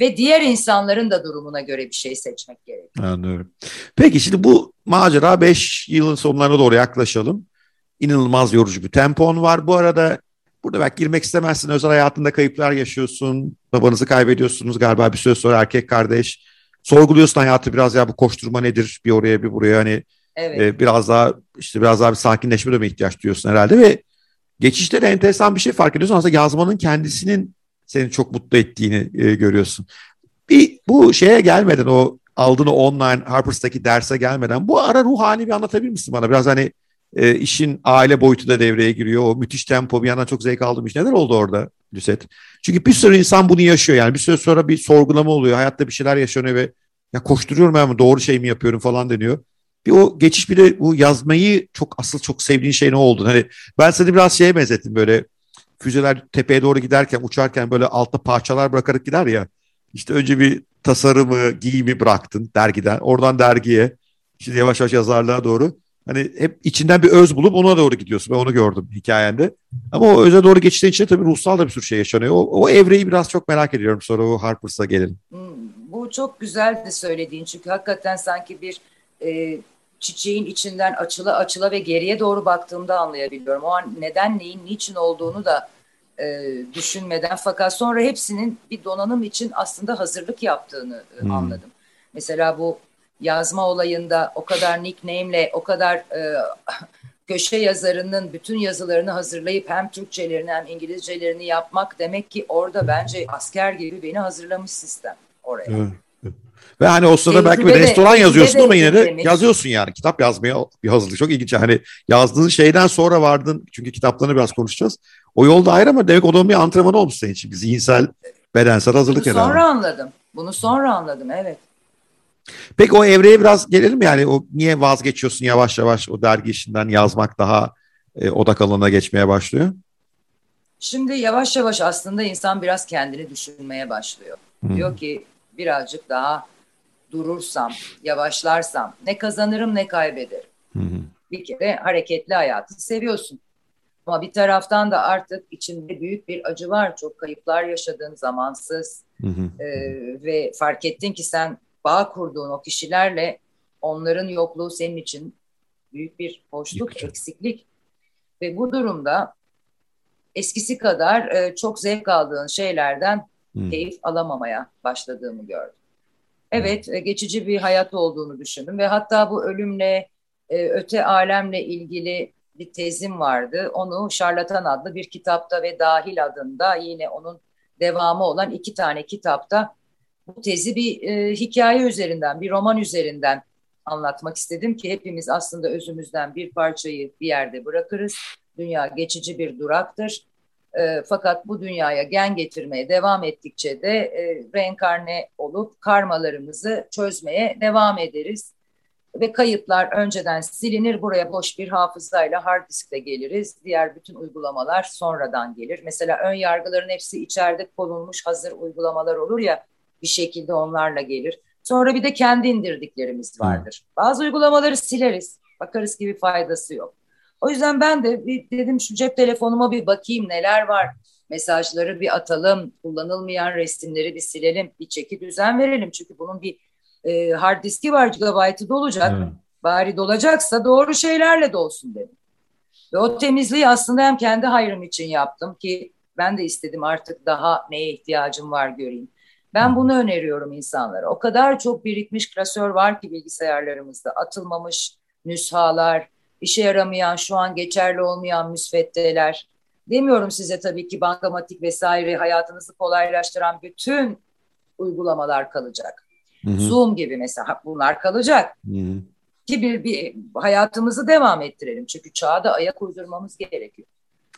ve diğer insanların da durumuna göre bir şey seçmek gerekiyor. Anlıyorum. Peki şimdi bu macera 5 yılın sonlarına doğru yaklaşalım. İnanılmaz yorucu bir tempon var. Bu arada burada belki girmek istemezsin. Özel hayatında kayıplar yaşıyorsun. Babanızı kaybediyorsunuz galiba bir süre sonra erkek kardeş. Sorguluyorsun hayatı biraz ya bu koşturma nedir? Bir oraya bir buraya hani evet. e, biraz daha işte biraz daha bir sakinleşme de mi ihtiyaç duyuyorsun herhalde ve geçişte de enteresan bir şey fark ediyorsun. Aslında yazmanın kendisinin seni çok mutlu ettiğini e, görüyorsun. Bir bu şeye gelmeden o aldığın online Harpers'taki derse gelmeden bu ara ruh halini bir anlatabilir misin bana? Biraz hani e, işin aile boyutu da devreye giriyor. O müthiş tempo bir yandan çok zevk aldığım iş. Neler oldu orada Lüset? Çünkü bir sürü insan bunu yaşıyor yani. Bir süre sonra bir sorgulama oluyor. Hayatta bir şeyler yaşanıyor ve ya koşturuyorum ama doğru şey mi yapıyorum falan deniyor. Bir o geçiş bir de bu yazmayı çok asıl çok sevdiğin şey ne oldu? Hani ben seni biraz şeye benzettim böyle füzeler tepeye doğru giderken uçarken böyle altta parçalar bırakarak gider ya. İşte önce bir tasarımı, giyimi bıraktın dergiden. Oradan dergiye, şimdi yavaş yavaş yazarlığa doğru. Hani hep içinden bir öz bulup ona doğru gidiyorsun. Ben onu gördüm hikayende. Ama o öze doğru geçtiğin için tabii ruhsal da bir sürü şey yaşanıyor. O, o evreyi biraz çok merak ediyorum. Sonra o Harpers'a gelelim. Hmm, bu çok güzel de söylediğin. Çünkü hakikaten sanki bir e, çiçeğin içinden açıla açıla ve geriye doğru baktığımda anlayabiliyorum. O an neden neyin niçin olduğunu da e, düşünmeden fakat sonra hepsinin bir donanım için aslında hazırlık yaptığını e, hmm. anladım. Mesela bu yazma olayında o kadar nickname'le o kadar e, [laughs] köşe yazarının bütün yazılarını hazırlayıp hem Türkçelerini hem İngilizcelerini yapmak demek ki orada bence asker gibi beni hazırlamış sistem oraya. Evet. Ve hani o sırada belki bir restoran de, yazıyorsun ama yine de yazıyorsun yani. Kitap yazmaya bir hazırlık. Çok ilginç. Hani yazdığın şeyden sonra vardın. Çünkü kitaplarını biraz konuşacağız. O yolda ayrı ama demek o da bir antrenman olmuş senin için. Zihinsel, bedensel hazırlık Bunu sonra anladım. Bunu sonra anladım evet. Peki o evreye biraz gelelim yani o niye vazgeçiyorsun yavaş yavaş o dergi işinden yazmak daha e, odak alanına geçmeye başlıyor? Şimdi yavaş yavaş aslında insan biraz kendini düşünmeye başlıyor. Hmm. Diyor ki birazcık daha durursam, yavaşlarsam ne kazanırım ne kaybederim. Hı. Bir kere hareketli hayatı seviyorsun. Ama bir taraftan da artık içinde büyük bir acı var. Çok kayıplar yaşadığın zamansız. Hı hı. Ee, ve fark ettin ki sen bağ kurduğun o kişilerle onların yokluğu senin için büyük bir boşluk, Yıkıcı. eksiklik. Ve bu durumda eskisi kadar e, çok zevk aldığın şeylerden hmm. keyif alamamaya başladığımı gördüm. Evet, e, geçici bir hayat olduğunu düşündüm ve hatta bu ölümle, e, öte alemle ilgili bir tezim vardı. Onu Şarlatan adlı bir kitapta ve Dahil adında yine onun devamı olan iki tane kitapta bu tezi bir e, hikaye üzerinden, bir roman üzerinden anlatmak istedim ki hepimiz aslında özümüzden bir parçayı bir yerde bırakırız. Dünya geçici bir duraktır. E, fakat bu dünyaya gen getirmeye devam ettikçe de e, reenkarne olup karmalarımızı çözmeye devam ederiz. Ve kayıtlar önceden silinir. Buraya boş bir hafızayla hard diskle geliriz. Diğer bütün uygulamalar sonradan gelir. Mesela ön yargıların hepsi içeride konulmuş hazır uygulamalar olur ya bir şekilde onlarla gelir. Sonra bir de kendi indirdiklerimiz vardır. Bazı uygulamaları sileriz. Bakarız ki bir faydası yok. O yüzden ben de bir dedim şu cep telefonuma bir bakayım neler var. Mesajları bir atalım, kullanılmayan resimleri bir silelim, bir çeki düzen verelim. Çünkü bunun bir e, hard diski var, gigabaytı dolacak. Evet. Bari dolacaksa doğru şeylerle dolsun dedim. Ve o temizliği aslında hem kendi hayrım için yaptım ki ben de istedim artık daha neye ihtiyacım var göreyim. Ben bunu öneriyorum insanlara. O kadar çok birikmiş klasör var ki bilgisayarlarımızda. Atılmamış nüshalar, işe yaramayan, şu an geçerli olmayan müsveddeler. Demiyorum size tabii ki bankamatik vesaire hayatınızı kolaylaştıran bütün uygulamalar kalacak. Hı hı. Zoom gibi mesela bunlar kalacak. Hı hı. Ki bir, bir hayatımızı devam ettirelim. Çünkü çağda ayak uydurmamız gerekiyor.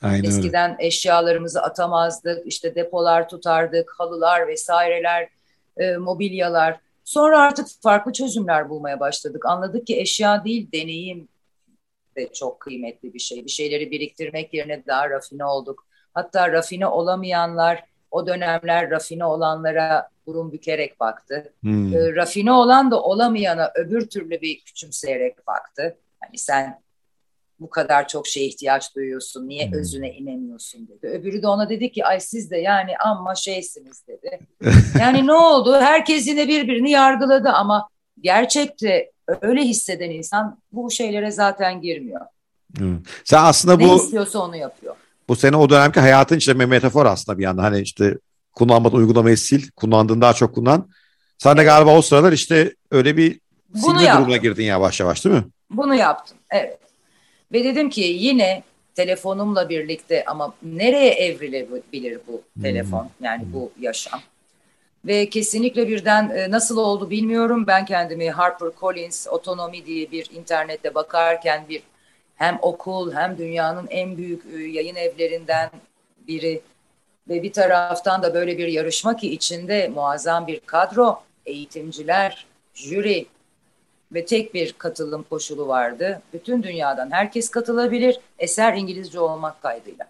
Aynen Eskiden öyle. eşyalarımızı atamazdık, işte depolar tutardık, halılar vesaireler, e, mobilyalar. Sonra artık farklı çözümler bulmaya başladık. Anladık ki eşya değil, deneyim de çok kıymetli bir şey. Bir şeyleri biriktirmek yerine daha rafine olduk. Hatta rafine olamayanlar o dönemler rafine olanlara burun bükerek baktı. Hmm. E, rafine olan da olamayana öbür türlü bir küçümseyerek baktı. Hani sen bu kadar çok şeye ihtiyaç duyuyorsun, niye hmm. özüne inemiyorsun dedi. Öbürü de ona dedi ki ay siz de yani amma şeysiniz dedi. [laughs] yani ne oldu? Herkes yine birbirini yargıladı ama gerçekte öyle hisseden insan bu şeylere zaten girmiyor. Hmm. Sen aslında ne bu... Ne istiyorsa onu yapıyor. Bu sene o dönemki hayatın işte metafor aslında bir yandan. Hani işte kullanmadan uygulamayı sil, kullandığın daha çok kullan. Sen de galiba o sıralar işte öyle bir Bunu silme durumuna girdin yavaş yavaş değil mi? Bunu yaptım, evet. Ve dedim ki yine telefonumla birlikte ama nereye evrilebilir bu hmm. telefon hmm. yani bu yaşam? Ve kesinlikle birden e, nasıl oldu bilmiyorum. Ben kendimi Harper Collins Otonomi diye bir internette bakarken bir hem okul hem dünyanın en büyük e, yayın evlerinden biri ve bir taraftan da böyle bir yarışma ki içinde muazzam bir kadro, eğitimciler, jüri, ve tek bir katılım koşulu vardı. Bütün dünyadan herkes katılabilir, eser İngilizce olmak kaydıyla.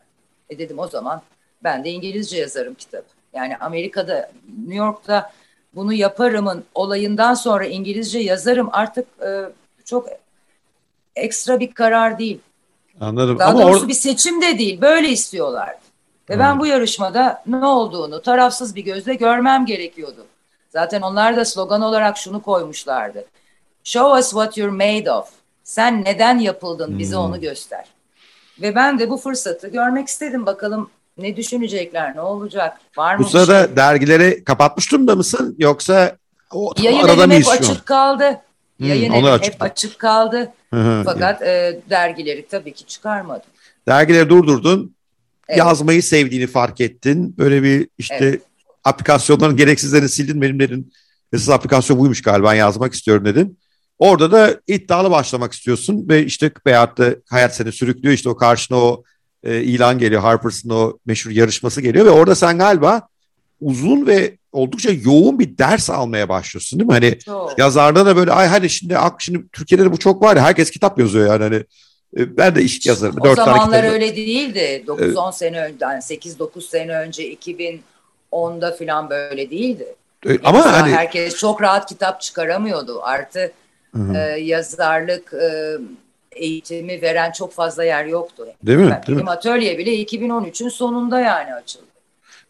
E dedim o zaman ben de İngilizce yazarım kitabı. Yani Amerika'da, New York'ta bunu yaparımın olayından sonra İngilizce yazarım artık e, çok ekstra bir karar değil. Anladım. Daha Ama doğrusu or- bir seçim de değil, böyle istiyorlardı. Ve hmm. ben bu yarışmada ne olduğunu tarafsız bir gözle görmem gerekiyordu. Zaten onlar da slogan olarak şunu koymuşlardı. Show us what you're made of. Sen neden yapıldın bize hmm. onu göster. Ve ben de bu fırsatı görmek istedim. Bakalım ne düşünecekler, ne olacak, var mı? Bu sırada şey? dergileri kapatmış durumda mısın? Yoksa o Yayın arada hep açık kaldı. Hmm, Yayın evi açık. hep açık kaldı. Fakat e, dergileri tabii ki çıkarmadım. Dergileri durdurdun. Evet. Yazmayı sevdiğini fark ettin. Böyle bir işte evet. aplikasyonların gereksizlerini sildin. Benimlerin esas aplikasyon buymuş galiba ben yazmak istiyorum dedin. Orada da iddialı başlamak istiyorsun ve işte veyahut da hayat seni sürüklüyor işte o karşına o e, ilan geliyor Harper's'ın o meşhur yarışması geliyor ve orada sen galiba uzun ve oldukça yoğun bir ders almaya başlıyorsun değil mi? Hani çok. yazarda da böyle ay hadi şimdi şimdi Türkiye'de de bu çok var ya herkes kitap yazıyor yani hani e, ben de iş yazarım. O zamanlar öyle değildi. 9-10 evet. sene önce, yani 8-9 sene önce 2010'da falan böyle değildi. E, ama hani herkes çok rahat kitap çıkaramıyordu. Artı e, yazarlık e, eğitimi veren çok fazla yer yoktu. Değil mi? Değil benim mi? atölye bile 2013'ün sonunda yani açıldı.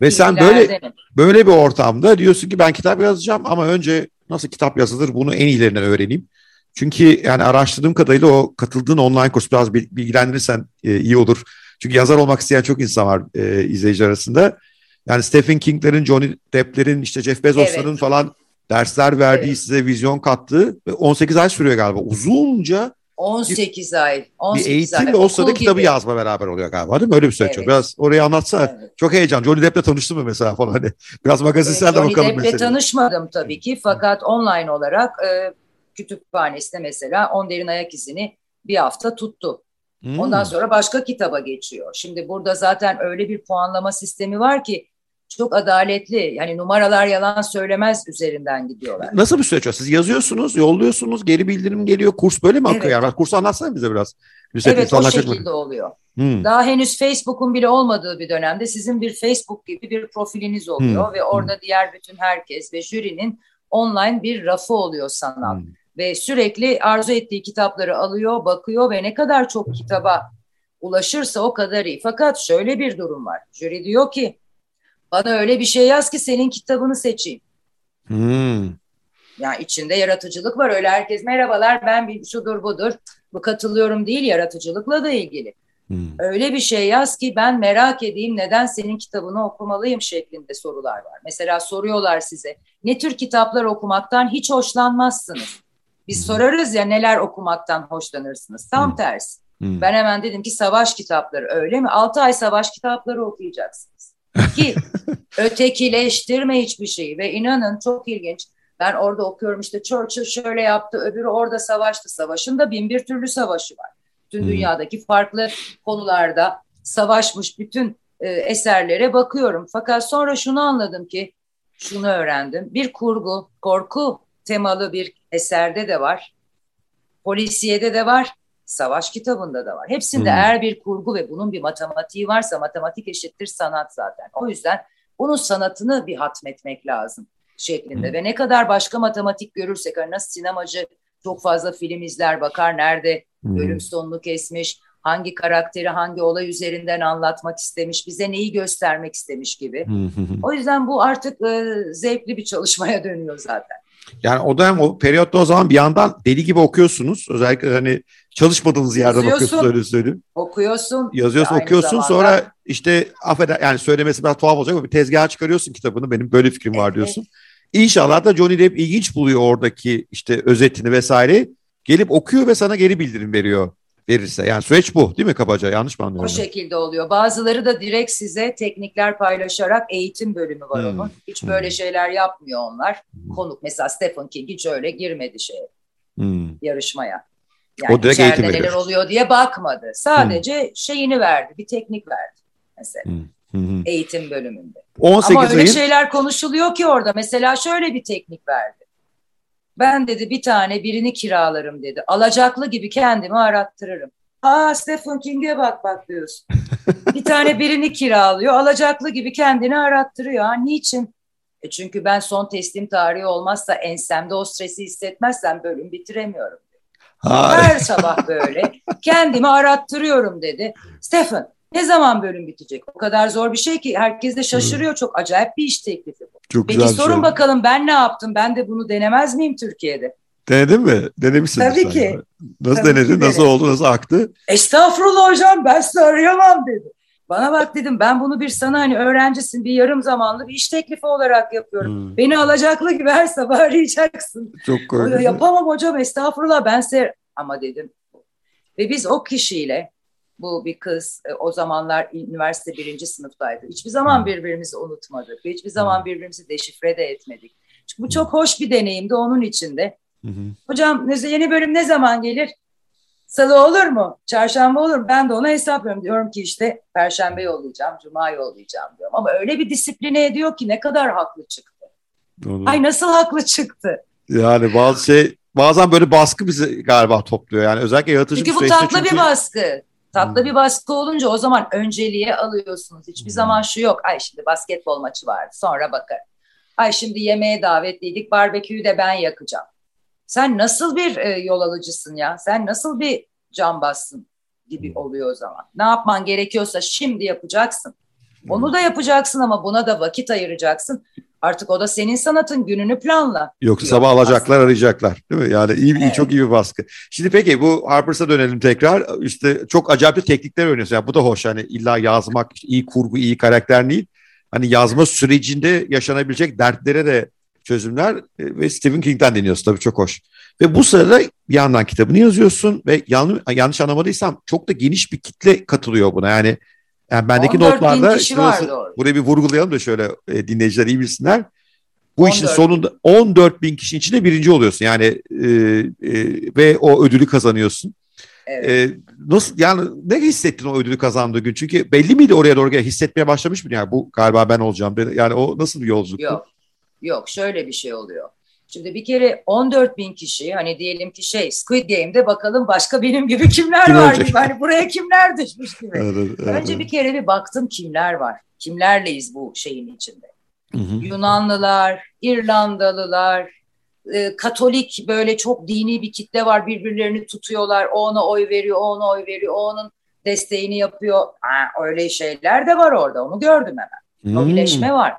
Ve sen böyle böyle bir ortamda diyorsun ki ben kitap yazacağım ama önce nasıl kitap yazılır bunu en iyilerinden öğreneyim. Çünkü yani araştırdığım kadarıyla o katıldığın online kurs biraz bilgilendirirsen e, iyi olur. Çünkü yazar olmak isteyen çok insan var e, izleyici arasında. Yani Stephen King'lerin, Johnny Depp'lerin, işte Jeff Bezos'ların evet. falan dersler verdiği evet. size vizyon kattığı ve 18 ay sürüyor galiba. Uzunca 18 bir, ay. 18 bir eğitim ay. ve o sırada kitabı yazma beraber oluyor galiba değil mi? Öyle bir süreç evet. Biraz orayı anlatsana. Evet. Çok heyecan. Johnny Depp'le tanıştın mı mesela falan hani? Biraz magazinsel de bakalım Johnny Depp'le tanışmadım tabii ki fakat online olarak e, kütüphanesinde mesela On Derin Ayak izini bir hafta tuttu. Hmm. Ondan sonra başka kitaba geçiyor. Şimdi burada zaten öyle bir puanlama sistemi var ki çok adaletli. Yani numaralar yalan söylemez üzerinden gidiyorlar. Nasıl bir süreç o? Siz yazıyorsunuz, yolluyorsunuz, geri bildirim geliyor. Kurs böyle mi akıyor? Evet. Yani kursu anlatsana bize biraz. Müsait evet o şekilde mı? oluyor. Hmm. Daha henüz Facebook'un bile olmadığı bir dönemde sizin bir Facebook gibi bir profiliniz oluyor hmm. ve orada hmm. diğer bütün herkes ve jürinin online bir rafı oluyor sanal. Hmm. Ve sürekli arzu ettiği kitapları alıyor, bakıyor ve ne kadar çok kitaba ulaşırsa o kadar iyi. Fakat şöyle bir durum var. Jüri diyor ki bana öyle bir şey yaz ki senin kitabını seçeyim. Hmm. Yani içinde yaratıcılık var. Öyle herkes merhabalar ben bir şudur budur. Bu katılıyorum değil yaratıcılıkla da ilgili. Hmm. Öyle bir şey yaz ki ben merak edeyim neden senin kitabını okumalıyım şeklinde sorular var. Mesela soruyorlar size ne tür kitaplar okumaktan hiç hoşlanmazsınız? Biz hmm. sorarız ya neler okumaktan hoşlanırsınız. Tam hmm. tersi. Hmm. Ben hemen dedim ki savaş kitapları öyle mi? 6 ay savaş kitapları okuyacaksınız. Ki ötekileştirme hiçbir şeyi ve inanın çok ilginç. Ben orada okuyorum işte Churchill şöyle yaptı, öbürü orada savaştı. Savaşın da bin bir türlü savaşı var. Bütün hmm. dünyadaki farklı konularda savaşmış bütün e, eserlere bakıyorum. Fakat sonra şunu anladım ki, şunu öğrendim. Bir kurgu, korku temalı bir eserde de var. Polisiyede de var. Savaş kitabında da var. Hepsinde hmm. eğer bir kurgu ve bunun bir matematiği varsa matematik eşittir sanat zaten. O yüzden bunun sanatını bir hatmetmek lazım şeklinde. Hmm. Ve ne kadar başka matematik görürsek, hani nasıl sinemacı çok fazla film izler, bakar nerede hmm. bölüm sonunu kesmiş, hangi karakteri hangi olay üzerinden anlatmak istemiş, bize neyi göstermek istemiş gibi. o yüzden bu artık e, zevkli bir çalışmaya dönemyor zaten. Yani o dönem o periyotta o zaman bir yandan deli gibi okuyorsunuz. Özellikle hani çalışmadığınız yerden okuyorsunuz öyle söyleyeyim. Okuyorsun. Yazıyorsun okuyorsun zamanda. sonra işte affeder yani söylemesi biraz tuhaf olacak ama bir tezgaha çıkarıyorsun kitabını benim böyle fikrim evet, var diyorsun. İnşallah da Johnny Depp ilginç buluyor oradaki işte özetini vesaire. Gelip okuyor ve sana geri bildirim veriyor verirse. Yani süreç bu değil mi kabaca? Yanlış mı anlıyorum? O şekilde oluyor. Bazıları da direkt size teknikler paylaşarak eğitim bölümü var hmm. onun. Hiç hmm. böyle şeyler yapmıyor onlar. Hmm. Konuk mesela Stephen King hiç öyle girmedi şeye. Hmm. Yarışmaya. Yani o direkt eğitim neler oluyor diye bakmadı. Sadece hmm. şeyini verdi, bir teknik verdi mesela. Hmm. Eğitim bölümünde. 18 Ama öyle ayın... şeyler konuşuluyor ki orada. Mesela şöyle bir teknik verdi. Ben dedi bir tane birini kiralarım dedi. Alacaklı gibi kendimi arattırırım. Aa Stephen King'e bak bak diyorsun. [laughs] bir tane birini kiralıyor. Alacaklı gibi kendini arattırıyor. Ha, niçin? E çünkü ben son teslim tarihi olmazsa ensemde o stresi hissetmezsem bölüm bitiremiyorum. Her sabah böyle kendimi arattırıyorum dedi. Stephen ne zaman bölüm bitecek? O kadar zor bir şey ki herkes de şaşırıyor. Çok acayip bir iş teklifi bu. Çok Peki sorun şey. bakalım ben ne yaptım? Ben de bunu denemez miyim Türkiye'de? Denedin mi? Denemişsin. Tabii ki. Nasıl Tabii denedin? Nasıl oldu? Nasıl aktı? Estağfurullah hocam ben size arayamam dedi. Bana bak dedim ben bunu bir sana hani öğrencisin bir yarım zamanlı bir iş teklifi olarak yapıyorum. Hmm. Beni alacaklı gibi her sabah [laughs] arayacaksın. Çok koydu. Yapamam hocam estağfurullah ben size ama dedim. Ve biz o kişiyle bu bir kız e, o zamanlar üniversite birinci sınıftaydı. Hiçbir zaman birbirimizi unutmadık. Hiçbir zaman birbirimizi deşifre de etmedik. Çünkü bu çok hoş bir deneyimdi onun içinde. Hocam yeni bölüm ne zaman gelir? Salı olur mu? Çarşamba olur mu? Ben de ona hesaplıyorum. Diyorum ki işte Perşembe yollayacağım, Cuma yollayacağım diyorum. Ama öyle bir disipline ediyor ki ne kadar haklı çıktı. Doğru. Ay nasıl haklı çıktı? Yani bazı şey bazen böyle baskı bizi galiba topluyor. Yani özellikle yaratıcı çünkü bu tatlı çünkü... bir baskı. Tatlı hmm. bir baskı olunca o zaman önceliğe alıyorsunuz. Hiçbir hmm. zaman şu yok. Ay şimdi basketbol maçı vardı sonra bakar. Ay şimdi yemeğe davetliydik barbeküyü de ben yakacağım. Sen nasıl bir e, yol alıcısın ya? Sen nasıl bir cambazsın gibi hmm. oluyor o zaman. Ne yapman gerekiyorsa şimdi yapacaksın. Onu da yapacaksın ama buna da vakit ayıracaksın. Artık o da senin sanatın gününü planla. Yoksa sabah alacaklar arayacaklar değil mi? Yani iyi, evet. çok iyi bir baskı. Şimdi peki bu Harpers'a dönelim tekrar. İşte çok acayip teknikler oynuyorsun. Yani bu da hoş. Hani illa yazmak, iyi kurgu, iyi karakter değil. Hani yazma sürecinde yaşanabilecek dertlere de çözümler e, ve Stephen King'den deniyorsun tabii çok hoş. Ve bu sırada bir yandan kitabını yazıyorsun ve yanlış, yanlış anlamadıysam çok da geniş bir kitle katılıyor buna. Yani yani bendeki notlarda şurası, burayı bir vurgulayalım da şöyle e, dinleyiciler iyi bilsinler. Bu işin sonunda 14 bin kişinin içinde birinci oluyorsun. Yani e, e, ve o ödülü kazanıyorsun. Evet. E, nasıl yani ne hissettin o ödülü kazandığı gün? Çünkü belli miydi oraya doğru hissetmeye başlamış mı? Yani bu galiba ben olacağım. Yani o nasıl bir yolculuktu? Yok. Yok şöyle bir şey oluyor. Şimdi bir kere 14 bin kişi hani diyelim ki şey Squid Game'de bakalım başka benim gibi kimler Kim var olacak? gibi. Hani buraya kimler düşmüş gibi. Evet, evet, Önce evet. bir kere bir baktım kimler var. Kimlerleyiz bu şeyin içinde. Hı hı. Yunanlılar, İrlandalılar, e, Katolik böyle çok dini bir kitle var. Birbirlerini tutuyorlar. O ona oy veriyor, o ona oy veriyor. O onun desteğini yapıyor. Ha, öyle şeyler de var orada. Onu gördüm hemen. Hmm. O birleşme var.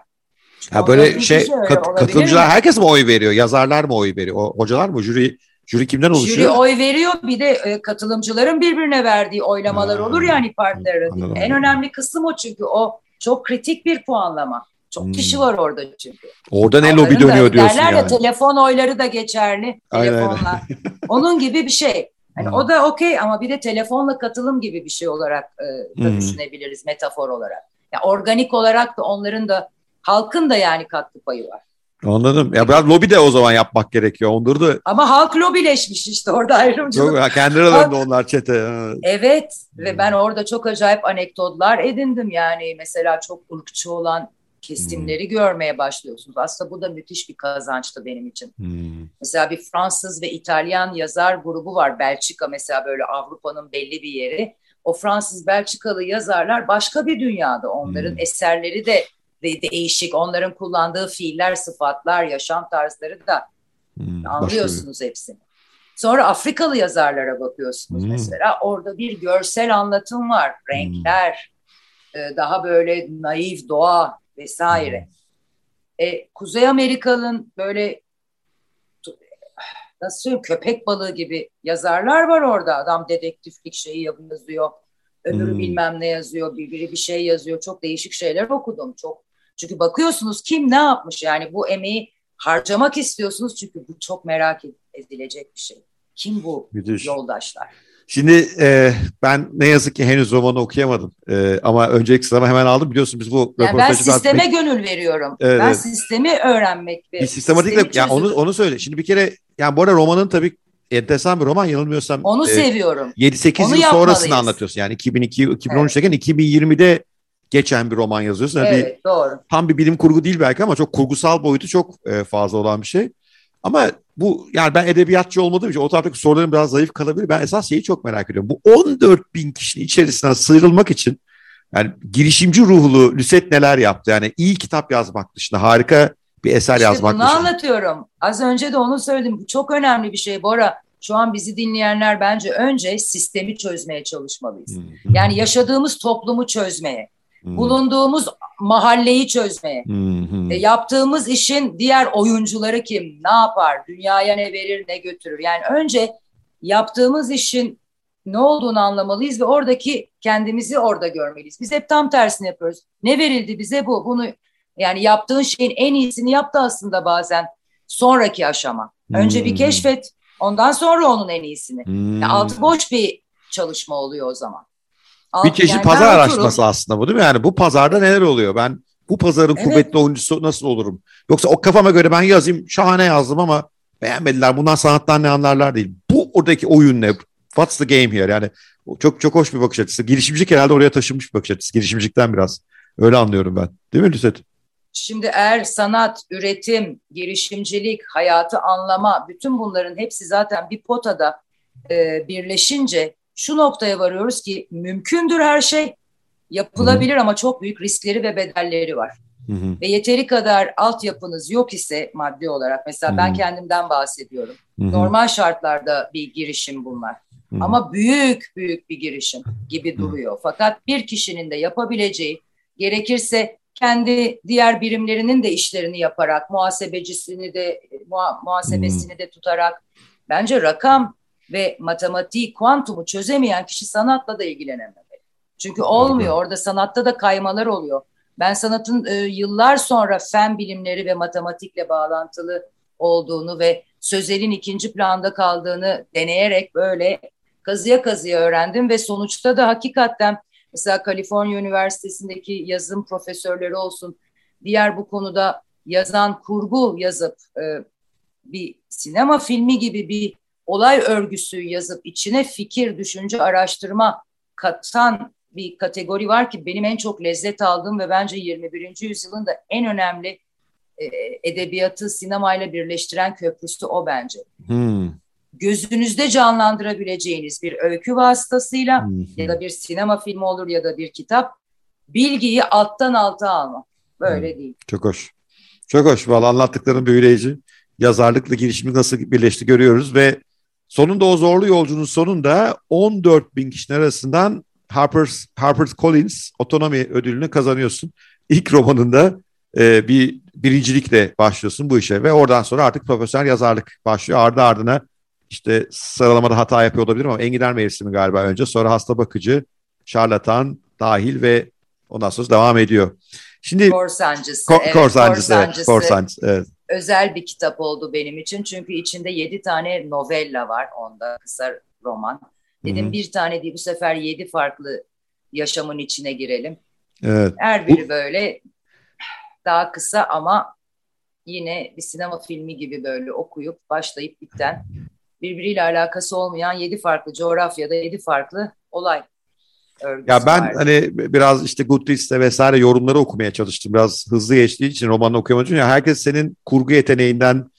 Ha böyle şey kat, katılımcılar mi? herkes mi oy veriyor? Yazarlar mı oy veriyor? O, hocalar mı? Jüri jüri kimden oluşuyor? Jüri oy veriyor. Bir de e, katılımcıların birbirine verdiği oylamalar ha, olur yani partilerin. En önemli kısım o çünkü o çok kritik bir puanlama. Çok hmm. kişi var orada çünkü. Orada ne lobi dönüyor diyorsun derler yani. ya telefon oyları da geçerli. Telefonla. [laughs] Onun gibi bir şey. Yani hmm. o da okey ama bir de telefonla katılım gibi bir şey olarak e, da hmm. düşünebiliriz metafor olarak. Yani organik olarak da onların da halkın da yani katkı payı var. Anladım. Ya biraz lobi de o zaman yapmak gerekiyor. Onları da... Ama halk lobileşmiş işte orada ayrımcılık. Yok, kendi aralarında onlar çete. Evet hmm. ve ben orada çok acayip anekdotlar edindim yani. Mesela çok ırkçı olan kesimleri hmm. görmeye başlıyorsunuz. Aslında bu da müthiş bir kazançtı benim için. Hmm. Mesela bir Fransız ve İtalyan yazar grubu var. Belçika mesela böyle Avrupa'nın belli bir yeri. O Fransız Belçikalı yazarlar başka bir dünyada. Onların hmm. eserleri de, de değişik. Onların kullandığı fiiller, sıfatlar, yaşam tarzları da hmm. anlıyorsunuz hepsini. Sonra Afrikalı yazarlara bakıyorsunuz hmm. mesela. Orada bir görsel anlatım var. Renkler, hmm. daha böyle naif doğa vesaire. Hmm. E, Kuzey Amerika'nın böyle nasıl söyleyeyim köpek balığı gibi yazarlar var orada. Adam dedektiflik şeyi yazıyor. Öbürü hmm. bilmem ne yazıyor. Biri bir şey yazıyor. Çok değişik şeyler okudum. Çok çünkü bakıyorsunuz kim ne yapmış yani bu emeği harcamak istiyorsunuz çünkü bu çok merak edilecek bir şey. Kim bu Müthiş. yoldaşlar? Şimdi e, ben ne yazık ki henüz romanı okuyamadım e, ama önceki sınava hemen aldım biliyorsun biz bu yani Ben sisteme artık... gönül veriyorum. Evet, ben sistemi öğrenmek ve bir sistematikle yani onu onu söyle. Şimdi bir kere yani bu arada romanın tabii enteresan bir roman yanılmıyorsam. Onu e, seviyorum. 7-8 yıl sonrasını anlatıyorsun. Yani 2002 2013'teyken evet. 2020'de geçen bir roman yazıyorsun. Yani evet, bir, doğru. Tam bir bilim kurgu değil belki ama çok kurgusal boyutu çok e, fazla olan bir şey. Ama bu yani ben edebiyatçı olmadığım için o taraftaki sorularım biraz zayıf kalabilir. Ben esas şeyi çok merak ediyorum. Bu 14 bin kişinin içerisinden sıyrılmak için yani girişimci ruhlu Lüset neler yaptı? Yani iyi kitap yazmak dışında harika bir eser işte yazmak bunu dışında. anlatıyorum. Az önce de onu söyledim. Bu çok önemli bir şey Bora. Şu an bizi dinleyenler bence önce sistemi çözmeye çalışmalıyız. Hmm. Yani yaşadığımız toplumu çözmeye. Hmm. Bulunduğumuz mahalleyi çözmeye. Hmm. E, yaptığımız işin diğer oyuncuları kim? Ne yapar? Dünyaya ne verir, ne götürür? Yani önce yaptığımız işin ne olduğunu anlamalıyız ve oradaki kendimizi orada görmeliyiz. Biz hep tam tersini yapıyoruz. Ne verildi bize bu? Bunu yani yaptığın şeyin en iyisini yaptı aslında bazen sonraki aşama. Önce hmm. bir keşfet, ondan sonra onun en iyisini. Hmm. Yani altı boş bir çalışma oluyor o zaman. Bir çeşit pazar araştırması aslında bu değil mi? Yani bu pazarda neler oluyor? Ben bu pazarın evet. kuvvetli oyuncusu nasıl olurum? Yoksa o kafama göre ben yazayım şahane yazdım ama beğenmediler. Bundan sanattan ne anlarlar değil. Bu oradaki oyun ne? What's the game here? Yani çok çok hoş bir bakış açısı. Girişimcilik herhalde oraya taşınmış bir bakış açısı. Girişimcilikten biraz. Öyle anlıyorum ben. Değil mi Lüset? Şimdi eğer sanat, üretim, girişimcilik, hayatı anlama bütün bunların hepsi zaten bir potada e, birleşince şu noktaya varıyoruz ki mümkündür her şey, yapılabilir Hı-hı. ama çok büyük riskleri ve bedelleri var. Hı-hı. Ve yeteri kadar altyapınız yok ise maddi olarak mesela Hı-hı. ben kendimden bahsediyorum. Hı-hı. Normal şartlarda bir girişim bunlar. Hı-hı. Ama büyük büyük bir girişim gibi duruyor. Hı-hı. Fakat bir kişinin de yapabileceği gerekirse kendi diğer birimlerinin de işlerini yaparak muhasebecisini de muha, muhasebesini Hı-hı. de tutarak bence rakam ve matematiği, kuantumu çözemeyen kişi sanatla da ilgilenememeli. Çünkü olmuyor. Orada sanatta da kaymalar oluyor. Ben sanatın e, yıllar sonra fen bilimleri ve matematikle bağlantılı olduğunu ve sözelin ikinci planda kaldığını deneyerek böyle kazıya kazıya öğrendim ve sonuçta da hakikaten mesela Kaliforniya Üniversitesi'ndeki yazım profesörleri olsun, diğer bu konuda yazan kurgu yazıp e, bir sinema filmi gibi bir olay örgüsü yazıp içine fikir, düşünce, araştırma katan bir kategori var ki benim en çok lezzet aldığım ve bence 21. yüzyılın da en önemli e, edebiyatı sinemayla birleştiren köprüsü o bence. Hmm. Gözünüzde canlandırabileceğiniz bir öykü vasıtasıyla hmm. ya da bir sinema filmi olur ya da bir kitap bilgiyi alttan alta alma. Böyle hmm. değil. Çok hoş. Çok hoş. Valla anlattıkların büyüleyici. Yazarlıkla girişimi nasıl birleşti görüyoruz ve Sonunda o zorlu yolcunun sonunda 14 bin kişinin arasından Harper's, Harper Collins otonomi ödülünü kazanıyorsun. İlk romanında e, bir birincilikle başlıyorsun bu işe ve oradan sonra artık profesyonel yazarlık başlıyor. Ardı ardına işte sıralamada hata yapıyor olabilirim ama Enginar Mevsimi galiba önce sonra Hasta Bakıcı, Şarlatan dahil ve ondan sonra devam ediyor. Şimdi Korsancısı, ko- evet, Korsancısı, Korsancısı, evet, Korsancısı, evet özel bir kitap oldu benim için. Çünkü içinde yedi tane novella var onda kısa roman. Dedim Hı-hı. bir tane değil bu sefer yedi farklı yaşamın içine girelim. Evet. Her biri böyle daha kısa ama yine bir sinema filmi gibi böyle okuyup başlayıp biten birbiriyle alakası olmayan yedi farklı coğrafyada yedi farklı olay. Ya ben vardı. hani biraz işte Goodreads'te vesaire yorumları okumaya çalıştım. Biraz hızlı geçtiği için romanı okuyamadım. Ya herkes senin kurgu yeteneğinden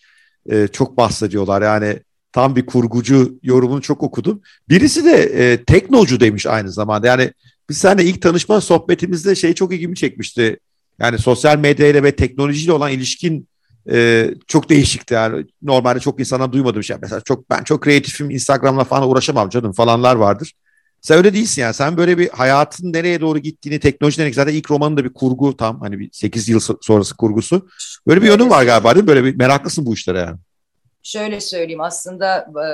e, çok bahsediyorlar. Yani tam bir kurgucu yorumunu çok okudum. Birisi de e, teknocu demiş aynı zamanda. Yani biz seninle ilk tanışma sohbetimizde şey çok ilgimi çekmişti. Yani sosyal medyayla ve teknolojiyle olan ilişkin e, çok değişikti. Yani normalde çok insana duymadığım şey. Mesela çok ben çok kreatifim Instagram'la falan uğraşamam canım falanlar vardır. Sen öyle değilsin yani. Sen böyle bir hayatın nereye doğru gittiğini, teknolojiden zaten ilk romanın da bir kurgu tam hani bir 8 yıl sonrası kurgusu. Böyle bir yönün var galiba değil mi? Böyle bir meraklısın bu işlere yani. Şöyle söyleyeyim aslında e,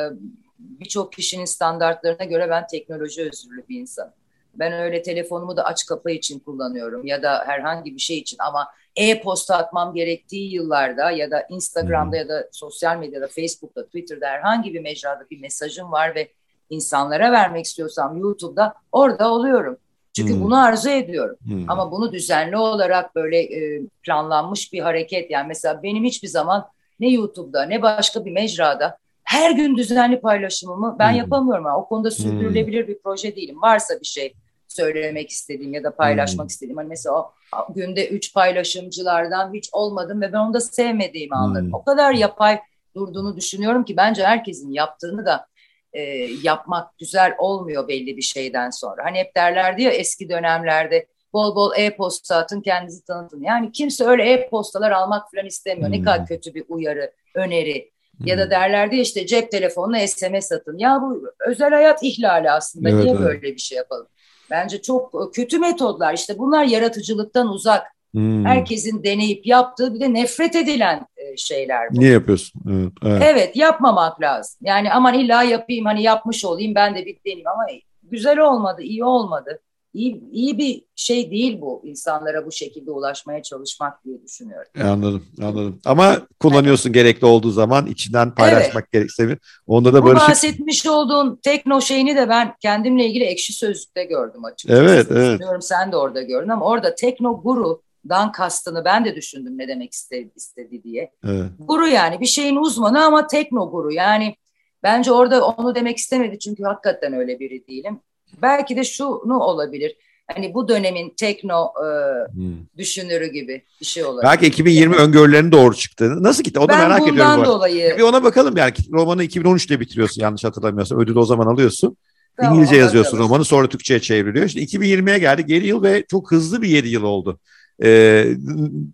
birçok kişinin standartlarına göre ben teknoloji özürlü bir insanım. Ben öyle telefonumu da aç kapa için kullanıyorum ya da herhangi bir şey için ama e-posta atmam gerektiği yıllarda ya da Instagram'da hmm. ya da sosyal medyada, Facebook'ta, Twitter'da herhangi bir mecrada bir mesajım var ve insanlara vermek istiyorsam YouTube'da orada oluyorum. Çünkü hmm. bunu arzu ediyorum. Hmm. Ama bunu düzenli olarak böyle e, planlanmış bir hareket yani mesela benim hiçbir zaman ne YouTube'da ne başka bir mecrada her gün düzenli paylaşımımı ben hmm. yapamıyorum. Yani o konuda hmm. sürdürülebilir hmm. bir proje değilim. Varsa bir şey söylemek istediğim ya da paylaşmak hmm. istediğim. Hani mesela o günde üç paylaşımcılardan hiç olmadım ve ben onu da sevmediğimi anladım. Hmm. O kadar yapay durduğunu düşünüyorum ki bence herkesin yaptığını da e, yapmak güzel olmuyor belli bir şeyden sonra. Hani hep derlerdi ya eski dönemlerde bol bol e-posta atın kendinizi tanıtın. Yani kimse öyle e-postalar almak falan istemiyor. Hmm. Ne kadar kötü bir uyarı, öneri. Hmm. Ya da hmm. derlerdi işte cep telefonuna SMS atın. Ya bu özel hayat ihlali aslında. Evet, Niye evet. böyle bir şey yapalım? Bence çok kötü metodlar. İşte bunlar yaratıcılıktan uzak. Hmm. Herkesin deneyip yaptığı bir de nefret edilen e, şeyler bu. Niye yapıyorsun? Evet, evet. evet yapmamak lazım. Yani aman illa yapayım hani yapmış olayım ben de bir deneyim ama güzel olmadı, iyi olmadı iyi, iyi bir şey değil bu insanlara bu şekilde ulaşmaya çalışmak diye düşünüyorum. E, anladım, anladım. Ama kullanıyorsun evet. gerekli olduğu zaman içinden paylaşmak evet. gerekse onda da böyle Bu bahsetmiş şey... olduğun tekno şeyini de ben kendimle ilgili ekşi sözlükte gördüm açıkçası. Evet, evet. Düşünüyorum sen de orada gördün ama orada tekno guru dan kastını ben de düşündüm ne demek istedi, istedi diye. Evet. Guru yani bir şeyin uzmanı ama tekno guru yani bence orada onu demek istemedi çünkü hakikaten öyle biri değilim. Belki de şunu olabilir. Hani bu dönemin tekno e, hmm. düşünürü gibi bir şey olabilir. Belki 2020 yani. öngörülerinin doğru çıktı. Nasıl gitti? Onu ben merak ediyorum. Ben dolayı. Bir ona bakalım yani. Romanı 2013'te bitiriyorsun yanlış hatırlamıyorsam. Ödülü o zaman alıyorsun. Tamam, İngilizce yazıyorsun bakalım. romanı sonra Türkçe'ye çevriliyor. İşte 2020'ye geldi. Geri yıl ve çok hızlı bir 7 yıl oldu. Ee,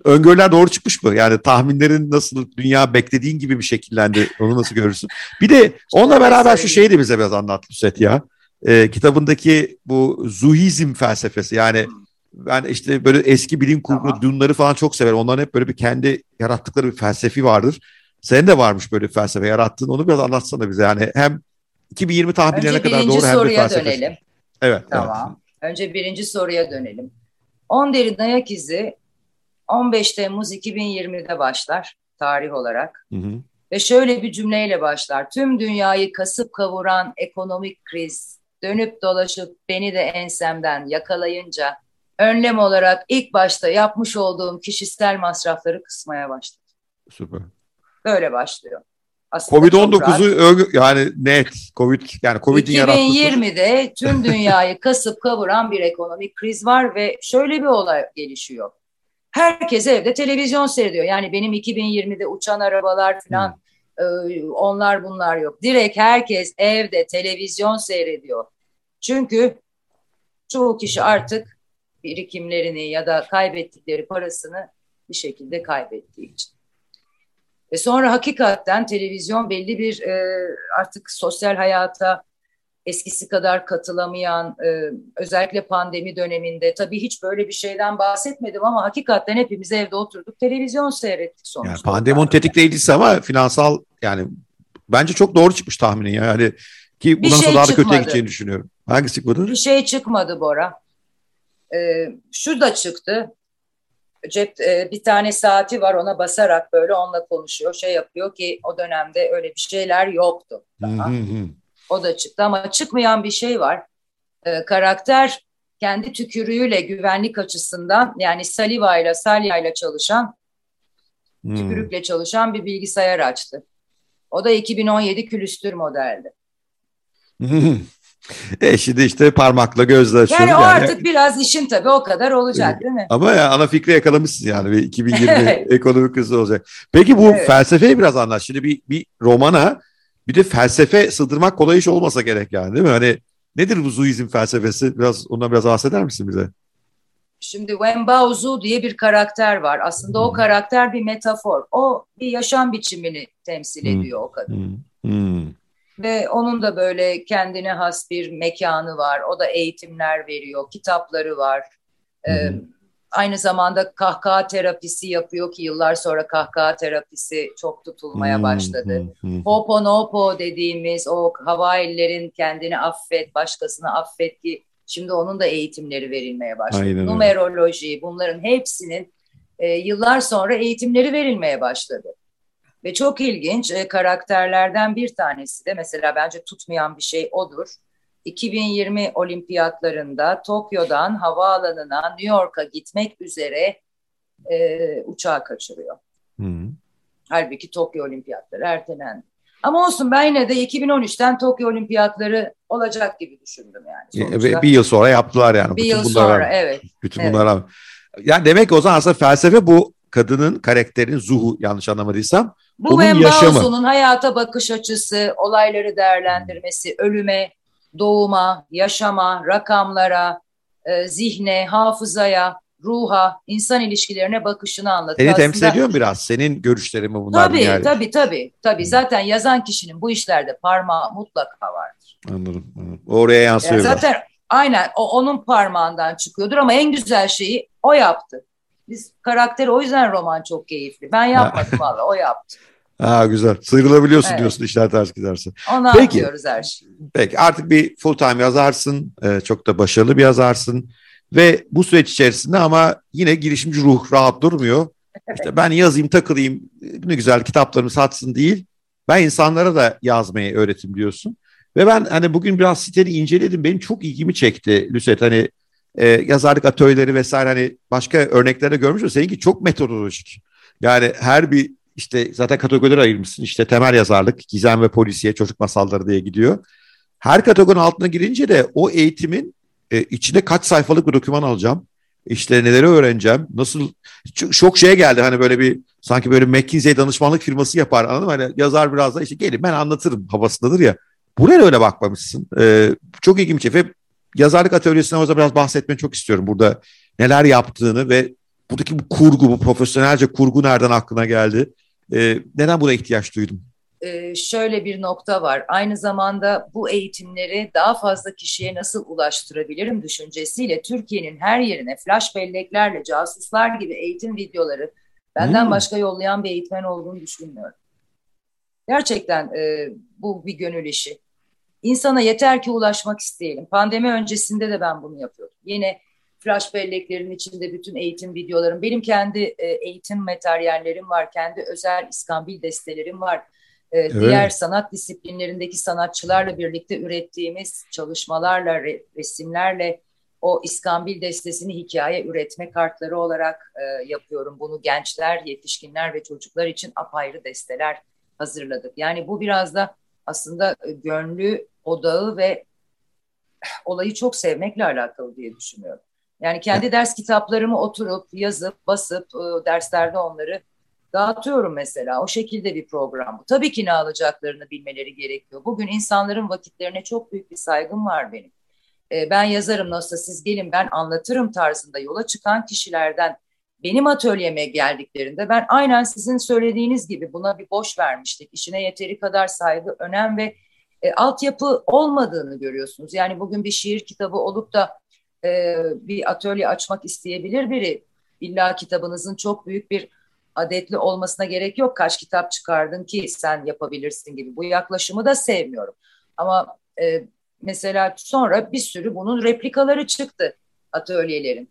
öngörüler doğru çıkmış mı? Yani tahminlerin nasıl dünya beklediğin gibi bir şekillendi? Onu nasıl görürsün? Bir de onunla beraber şu şeyi de bize biraz anlat Lüset ya e, kitabındaki bu zuhizm felsefesi yani ben işte böyle eski bilim kurgu tamam. dunları falan çok severim. Onların hep böyle bir kendi yarattıkları bir felsefi vardır. Senin de varmış böyle bir felsefe yarattığın. Onu biraz anlatsana bize. Yani hem 2020 tahminlerine kadar doğru hem de felsefesi. dönelim. Evet. Tamam. Evet. Önce birinci soruya dönelim. 10 derin ayak izi 15 Temmuz 2020'de başlar tarih olarak. Hı hı. Ve şöyle bir cümleyle başlar. Tüm dünyayı kasıp kavuran ekonomik kriz, dönüp dolaşıp beni de ensemden yakalayınca önlem olarak ilk başta yapmış olduğum kişisel masrafları kısmaya başladım. Süper. Böyle başlıyor. Covid-19'u yani net Covid yani Covid'in yarattığı 2020'de tüm dünyayı kasıp kavuran bir ekonomik kriz var ve şöyle bir olay gelişiyor. Herkes evde televizyon seyrediyor. Yani benim 2020'de uçan arabalar falan hmm. Ee, onlar bunlar yok. Direkt herkes evde televizyon seyrediyor. Çünkü çoğu kişi artık birikimlerini ya da kaybettikleri parasını bir şekilde kaybettiği için. Ve sonra hakikaten televizyon belli bir e, artık sosyal hayata eskisi kadar katılamayan, e, özellikle pandemi döneminde tabii hiç böyle bir şeyden bahsetmedim ama hakikaten hepimiz evde oturduk, televizyon seyrettik sonuçta. Yani pandemi tetikleyicisi ama finansal yani bence çok doğru çıkmış tahminin yani ki bundan şey sonra daha da kötüye gideceğini düşünüyorum. Hangisi çıkmadı? Bir şey çıkmadı Bora. Ee, şu da çıktı. Cep e, bir tane saati var ona basarak böyle onunla konuşuyor. Şey yapıyor ki o dönemde öyle bir şeyler yoktu. Daha. O da çıktı ama çıkmayan bir şey var. Ee, karakter kendi tükürüğüyle güvenlik açısından yani saliva ile salya ile çalışan hmm. tükürükle çalışan bir bilgisayar açtı. O da 2017 külüstür modeldi. E şimdi işte parmakla gözle açıyoruz. Yani o yani. artık biraz işin tabii o kadar olacak değil mi? Ama ya ana fikri yakalamışsın yani. 2020 [laughs] ekonomik krizi olacak. Peki bu evet. felsefeyi biraz anlat. Şimdi bir, bir romana bir de felsefe sığdırmak kolay iş olmasa gerek yani değil mi? Hani nedir bu Zuizm felsefesi? Biraz ondan biraz bahseder misin bize? Şimdi Wen Baozu diye bir karakter var. Aslında hmm. o karakter bir metafor. O bir yaşam biçimini temsil hmm. ediyor o kadın. Hmm. Hmm. Ve onun da böyle kendine has bir mekanı var. O da eğitimler veriyor, kitapları var. Ee, aynı zamanda kahkaha terapisi yapıyor ki yıllar sonra kahkaha terapisi çok tutulmaya başladı. Hoponopo dediğimiz o Hawaii'lilerin kendini affet, başkasını affet ki Şimdi onun da eğitimleri verilmeye başladı. Aynen Numeroloji bunların hepsinin e, yıllar sonra eğitimleri verilmeye başladı. Ve çok ilginç e, karakterlerden bir tanesi de mesela bence tutmayan bir şey odur. 2020 olimpiyatlarında Tokyo'dan havaalanına New York'a gitmek üzere e, uçağı kaçırıyor. Hı. Halbuki Tokyo olimpiyatları ertelendi. Ama olsun ben yine de 2013'ten Tokyo Olimpiyatları olacak gibi düşündüm yani. Sonuçta. Bir yıl sonra yaptılar yani. Bir bütün yıl bunlara, sonra evet. Bütün evet. bunlara. Yani demek o zaman aslında felsefe bu kadının karakterinin zuhu yanlış anlamadıysam. Bu onun yaşamı. hayata bakış açısı, olayları değerlendirmesi, ölüme, doğuma, yaşama, rakamlara, e, zihne, hafızaya, ruha, insan ilişkilerine bakışını anlatıyor. Seni temsil ediyor mu biraz? Senin görüşlerin mi bunlar? Tabii, yani? tabii, tabii. tabii. Zaten yazan kişinin bu işlerde parmağı mutlaka vardır. Anladım. anladım. Oraya yansıyor. Yani zaten aynen o, onun parmağından çıkıyordur ama en güzel şeyi o yaptı. Biz karakteri o yüzden roman çok keyifli. Ben yapmadım [laughs] valla o yaptı. Ha güzel. Sıyrılabiliyorsun evet. diyorsun işler ters giderse. Onu peki, anlıyoruz her şeyi. Peki artık bir full time yazarsın. Ee, çok da başarılı bir yazarsın. Ve bu süreç içerisinde ama yine girişimci ruh rahat durmuyor. İşte ben yazayım takılayım ne güzel kitaplarımı satsın değil. Ben insanlara da yazmayı öğretim diyorsun. Ve ben hani bugün biraz siteni inceledim. Benim çok ilgimi çekti Lüset. Hani e, yazarlık atölyeleri vesaire hani başka örneklerde görmüşüm. Seninki çok metodolojik. Yani her bir işte zaten kategoriler ayırmışsın. İşte temel yazarlık, gizem ve polisiye, çocuk masalları diye gidiyor. Her kategorinin altına girince de o eğitimin e, içinde kaç sayfalık bir doküman alacağım. İşte neleri öğreneceğim. Nasıl çok şeye geldi hani böyle bir sanki böyle McKinsey danışmanlık firması yapar anladın mı? Hani yazar biraz da işte gelin ben anlatırım havasındadır ya. Buraya öyle bakmamışsın. Ee, çok ilginç ve yazarlık atölyesinden o zaman biraz bahsetmeni çok istiyorum. Burada neler yaptığını ve buradaki bu kurgu, bu profesyonelce kurgu nereden aklına geldi? Ee, neden buna ihtiyaç duydum? e, şöyle bir nokta var. Aynı zamanda bu eğitimleri daha fazla kişiye nasıl ulaştırabilirim düşüncesiyle Türkiye'nin her yerine flash belleklerle casuslar gibi eğitim videoları benden hmm. başka yollayan bir eğitmen olduğunu düşünmüyorum. Gerçekten e, bu bir gönül işi. İnsana yeter ki ulaşmak isteyelim. Pandemi öncesinde de ben bunu yapıyordum. Yine flash belleklerin içinde bütün eğitim videolarım, benim kendi e, eğitim materyallerim var, kendi özel iskambil destelerim var e, evet. diğer sanat disiplinlerindeki sanatçılarla birlikte ürettiğimiz çalışmalarla, resimlerle o İskambil destesini hikaye üretme kartları olarak e, yapıyorum. Bunu gençler, yetişkinler ve çocuklar için apayrı desteler hazırladık. Yani bu biraz da aslında e, gönlü, odağı ve olayı çok sevmekle alakalı diye düşünüyorum. Yani kendi ders kitaplarımı oturup yazıp basıp e, derslerde onları dağıtıyorum mesela. O şekilde bir program bu. Tabii ki ne alacaklarını bilmeleri gerekiyor. Bugün insanların vakitlerine çok büyük bir saygım var benim. Ee, ben yazarım nasıl siz gelin ben anlatırım tarzında yola çıkan kişilerden benim atölyeme geldiklerinde ben aynen sizin söylediğiniz gibi buna bir boş vermiştik. İşine yeteri kadar saygı, önem ve e, altyapı olmadığını görüyorsunuz. Yani bugün bir şiir kitabı olup da e, bir atölye açmak isteyebilir biri. İlla kitabınızın çok büyük bir adetli olmasına gerek yok. Kaç kitap çıkardın ki sen yapabilirsin gibi. Bu yaklaşımı da sevmiyorum. Ama e, mesela sonra bir sürü bunun replikaları çıktı atölyelerin.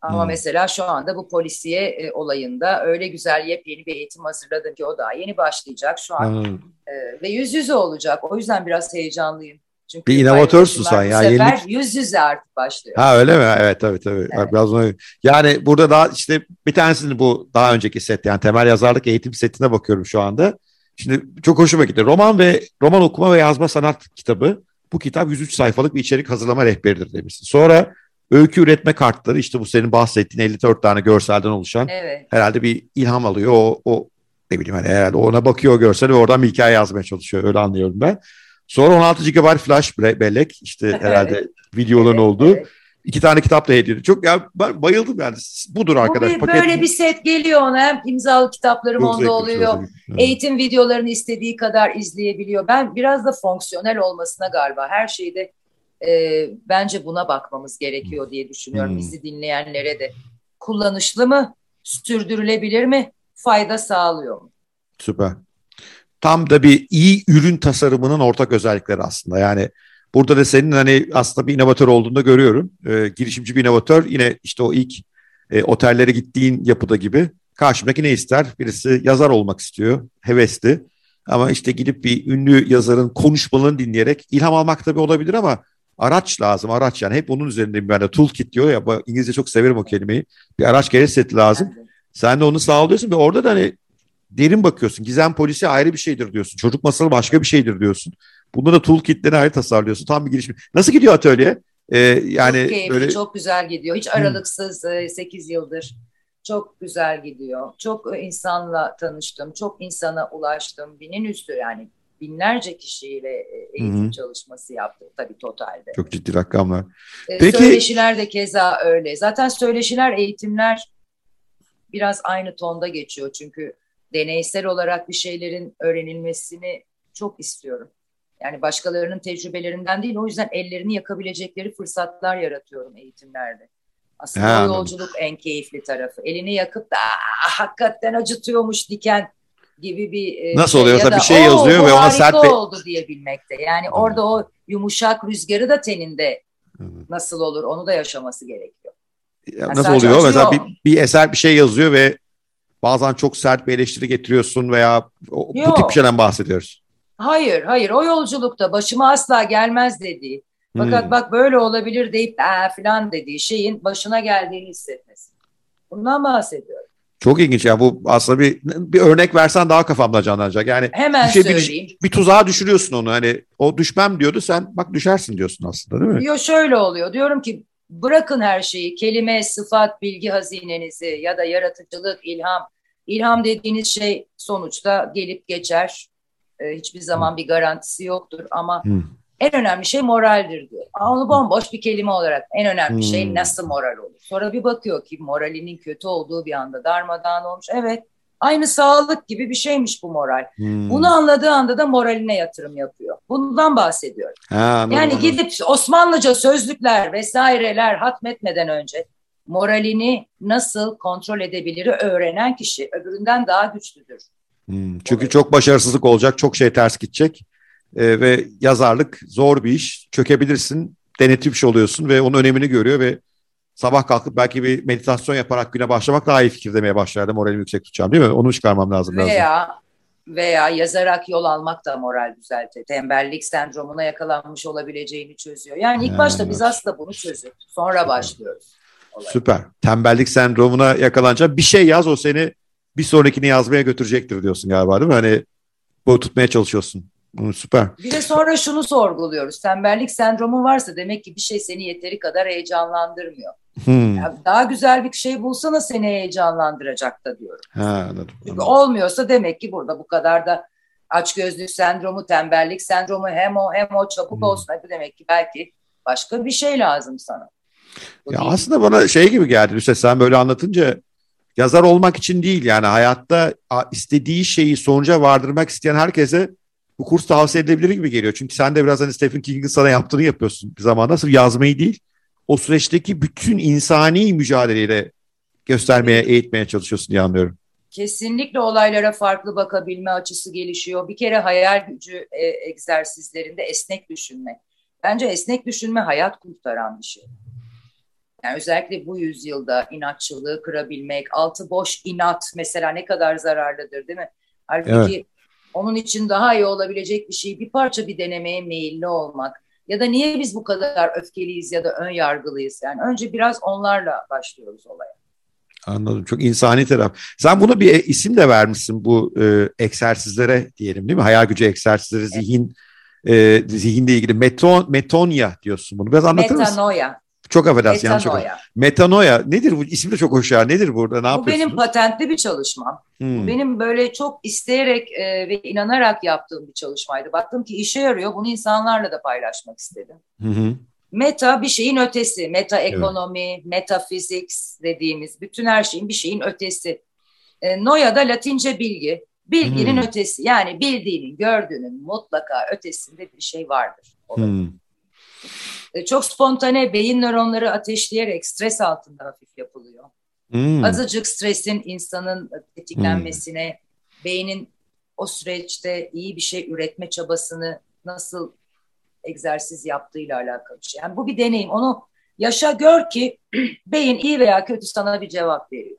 Ama hmm. mesela şu anda bu polisiye e, olayında öyle güzel yepyeni bir eğitim hazırladım ki o daha yeni başlayacak şu an. Hmm. E, ve yüz yüze olacak. O yüzden biraz heyecanlıyım. Çünkü bir inovatörsün sen ya. Bu sefer yenilik... yüz yüze artık başlıyor. Ha öyle mi? Evet tabii tabii. Evet. Biraz onu... Yani burada daha işte bir tanesini bu daha önceki set yani temel yazarlık eğitim setine bakıyorum şu anda. Şimdi çok hoşuma gitti. Roman ve roman okuma ve yazma sanat kitabı. bu kitap 103 sayfalık bir içerik hazırlama rehberidir demişsin. Sonra öykü üretme kartları işte bu senin bahsettiğin 54 tane görselden oluşan evet. herhalde bir ilham alıyor. O, o ne bileyim hani herhalde ona bakıyor görsel ve oradan bir hikaye yazmaya çalışıyor öyle anlıyorum ben. Sonra 16 GB flash bellek işte [laughs] herhalde evet. videoların evet, olduğu. Evet. İki tane kitap da hediye Çok ya ben bayıldım yani. Budur arkadaş. Bu bir, böyle bir set geliyor ona. Hem imzalı kitaplarım Çok onda oluyor. Evet. Eğitim videolarını istediği kadar izleyebiliyor. Ben biraz da fonksiyonel olmasına galiba her şeyde e, bence buna bakmamız gerekiyor diye düşünüyorum. Hmm. Bizi dinleyenlere de. Kullanışlı mı? Sürdürülebilir mi? Fayda sağlıyor mu? Süper. Tam da bir iyi ürün tasarımının ortak özellikleri aslında. Yani Burada da senin hani aslında bir inovatör olduğunu da görüyorum. E, girişimci bir inovatör yine işte o ilk e, otellere gittiğin yapıda gibi karşımdaki ne ister? Birisi yazar olmak istiyor, hevesli. Ama işte gidip bir ünlü yazarın konuşmalarını dinleyerek ilham almak tabii olabilir ama araç lazım, araç yani hep onun üzerinde ben de toolkit diyor ya, İngilizce çok severim o kelimeyi. Bir araç gereç seti lazım. Sen de onu sağlıyorsun ve orada da hani derin bakıyorsun. Gizem polisi ayrı bir şeydir diyorsun. Çocuk masalı başka bir şeydir diyorsun. Bunda da toolkitleri ayrı tasarlıyorsun. Tam bir girişim. Nasıl gidiyor atölye? Ee, yani çok keyifli, böyle... çok güzel gidiyor. Hiç aralıksız hmm. 8 yıldır çok güzel gidiyor. Çok insanla tanıştım, çok insana ulaştım. Binin üstü yani binlerce kişiyle e, eğitim Hı-hı. çalışması yaptık tabii totalde. Çok ciddi rakamlar. Ee, Peki... Söyleşiler de keza öyle. Zaten söyleşiler, eğitimler biraz aynı tonda geçiyor. Çünkü deneysel olarak bir şeylerin öğrenilmesini çok istiyorum. Yani başkalarının tecrübelerinden değil o yüzden ellerini yakabilecekleri fırsatlar yaratıyorum eğitimlerde. Aslında ha, yolculuk en keyifli tarafı. Elini yakıp da hakikaten acıtıyormuş diken gibi bir e, Nasıl şey oluyor? Ya da, bir şey yazıyor ve ona sert bir... oldu diyebilmekte. Yani hmm. orada o yumuşak rüzgarı da teninde hmm. nasıl olur onu da yaşaması gerekiyor. Ya, yani nasıl oluyor? Mesela bir, bir eser bir şey yazıyor ve bazen çok sert bir eleştiri getiriyorsun veya o, bu tip şeyden bahsediyoruz. Hayır, hayır. O yolculukta başıma asla gelmez dediği. Fakat hmm. bak böyle olabilir deyip ee falan dediği şeyin başına geldiğini hissetmesi. Bundan bahsediyorum. Çok ilginç ya bu aslında bir bir örnek versen daha kafamda canlanacak. Yani Hemen bir şey, söyleyeyim. Bir, bir tuzağa düşürüyorsun onu. Hani o düşmem diyordu sen bak düşersin diyorsun aslında değil mi? Yok şöyle oluyor. Diyorum ki bırakın her şeyi. Kelime, sıfat, bilgi hazinenizi ya da yaratıcılık, ilham. İlham dediğiniz şey sonuçta gelip geçer e, hiçbir zaman bir garantisi yoktur ama hmm. en önemli şey moraldir diyor. Onu bomboş bir kelime olarak en önemli şey hmm. şey nasıl moral olur? Sonra bir bakıyor ki moralinin kötü olduğu bir anda darmadağın olmuş. Evet aynı sağlık gibi bir şeymiş bu moral. Hmm. Bunu anladığı anda da moraline yatırım yapıyor. Bundan bahsediyorum. Ha, yani gidip Osmanlıca sözlükler vesaireler hatmetmeden önce moralini nasıl kontrol edebilir öğrenen kişi öbüründen daha güçlüdür. Hmm, çünkü çok başarısızlık olacak, çok şey ters gidecek ee, ve yazarlık zor bir iş. Çökebilirsin, denetim oluyorsun ve onun önemini görüyor ve sabah kalkıp belki bir meditasyon yaparak güne başlamak daha iyi fikir demeye başlardı. Moralimi yüksek tutacağım değil mi? Onu çıkarmam lazım. Veya lazım. veya yazarak yol almak da moral düzeltir. Tembellik sendromuna yakalanmış olabileceğini çözüyor. Yani ilk başta biz aslında bunu çözüyoruz. Sonra başlıyoruz. Olay. Süper. Tembellik sendromuna yakalanacak bir şey yaz o seni bir sonrakini yazmaya götürecektir diyorsun galiba değil mi? Hani bu tutmaya çalışıyorsun. Süper. Bir de sonra şunu sorguluyoruz. Tembellik sendromu varsa demek ki bir şey seni yeteri kadar heyecanlandırmıyor. Hmm. Yani daha güzel bir şey bulsana seni heyecanlandıracak da diyorum. Ha, anladım, Çünkü olmuyorsa demek ki burada bu kadar da açgözlük sendromu, tembellik sendromu hem o hem o çabuk hmm. olsun. Hadi demek ki belki başka bir şey lazım sana. Ya değil. aslında bana şey gibi geldi. Hüseyin sen böyle anlatınca yazar olmak için değil yani hayatta istediği şeyi sonuca vardırmak isteyen herkese bu kurs tavsiye edilebilir gibi geliyor. Çünkü sen de biraz hani Stephen King'in sana yaptığını yapıyorsun bir zamanda. Sırf yazmayı değil, o süreçteki bütün insani mücadeleyle göstermeye, eğitmeye çalışıyorsun diye anlıyorum. Kesinlikle olaylara farklı bakabilme açısı gelişiyor. Bir kere hayal gücü e, egzersizlerinde esnek düşünme. Bence esnek düşünme hayat kurtaran bir şey. Yani özellikle bu yüzyılda inatçılığı kırabilmek, altı boş inat mesela ne kadar zararlıdır değil mi? Halbuki evet. onun için daha iyi olabilecek bir şey bir parça bir denemeye meyilli olmak. Ya da niye biz bu kadar öfkeliyiz ya da ön yargılıyız? Yani önce biraz onlarla başlıyoruz olaya. Anladım. Çok insani taraf. Sen buna bir isim de vermişsin bu e, egzersizlere diyelim değil mi? Hayal gücü egzersizleri, zihin e, zihinle ilgili. Meton, metonya diyorsun bunu. Biraz anlatır mısın? Metanoya. Çok affedersin yanlış okudum. Metanoya. Nedir bu? İsim de çok hoş ya. Nedir burada? Ne Bu yapıyorsunuz? benim patentli bir çalışmam. Hmm. Bu benim böyle çok isteyerek e, ve inanarak yaptığım bir çalışmaydı. Baktım ki işe yarıyor. Bunu insanlarla da paylaşmak istedim. Hı hı. Meta bir şeyin ötesi. Meta ekonomi, metaphysics dediğimiz bütün her şeyin bir şeyin ötesi. E, Noya da Latince bilgi. Bilginin Hmm. ötesi. Yani bildiğinin, gördüğünün mutlaka ötesinde bir şey vardır. Hmm. E, Çok spontane beyin nöronları ateşleyerek stres altında hafif yapılıyor. Hmm. Azıcık stresin insanın tetiklenmesine, beynin o süreçte iyi bir şey üretme çabasını nasıl egzersiz yaptığıyla alakalı bir şey. Yani bu bir deneyim. Onu yaşa gör ki [clears throat] beyin iyi veya kötü sana bir cevap veriyor.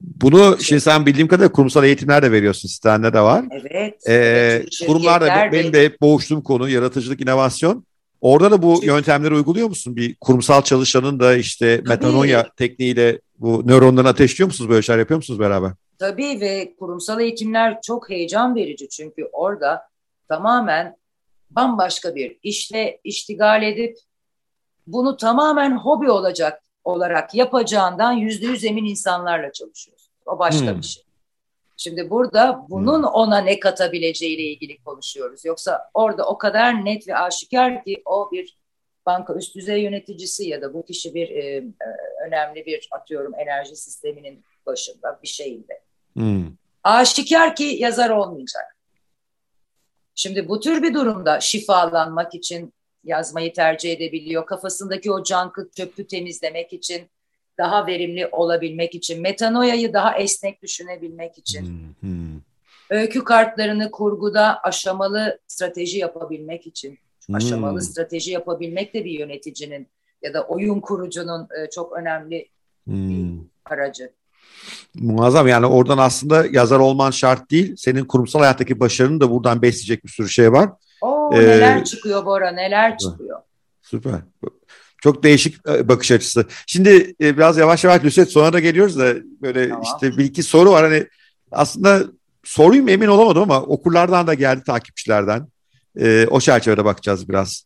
Bunu şimdi sen bildiğim kadarıyla kurumsal eğitimler de veriyorsun. Sitende de var. Evet. Ee, evet, kurumlarda benim de hep boğuştuğum konu yaratıcılık, inovasyon. Orada da bu yöntemleri uyguluyor musun? Bir kurumsal çalışanın da işte metanoya tekniğiyle bu nöronları ateşliyor musunuz? Böyle şeyler yapıyor musunuz beraber? Tabii ve kurumsal eğitimler çok heyecan verici çünkü orada tamamen bambaşka bir işle iştigal edip bunu tamamen hobi olacak olarak yapacağından yüzde yüz emin insanlarla çalışıyoruz. O başka Hmm. bir şey. Şimdi burada bunun ona ne katabileceğiyle ilgili konuşuyoruz. Yoksa orada o kadar net ve aşikar ki o bir banka üst düzey yöneticisi ya da bu kişi bir e, e, önemli bir atıyorum enerji sisteminin başında bir şeyinde. Hmm. Aşikar ki yazar olmayacak. Şimdi bu tür bir durumda şifalanmak için yazmayı tercih edebiliyor. Kafasındaki o cankı çöpü temizlemek için, daha verimli olabilmek için, metanoyayı daha esnek düşünebilmek için, Hmm. Hmm. öykü kartlarını kurguda aşamalı strateji yapabilmek için. Aşamalı strateji yapabilmek de bir yöneticinin ya da oyun kurucunun e, çok önemli Hmm. aracı. Muazzam yani oradan aslında yazar olman şart değil. Senin kurumsal hayattaki başarını da buradan besleyecek bir sürü şey var. Oo, Ee, neler çıkıyor Bora, neler çıkıyor. Süper. Çok değişik e, bakış açısı. Şimdi e, biraz yavaş yavaş Lüset sonra da geliyoruz da böyle Tamam. işte bir iki soru var. Hani aslında soruyu mu emin olamadım ama okurlardan da geldi takipçilerden. E, o çerçevede bakacağız biraz.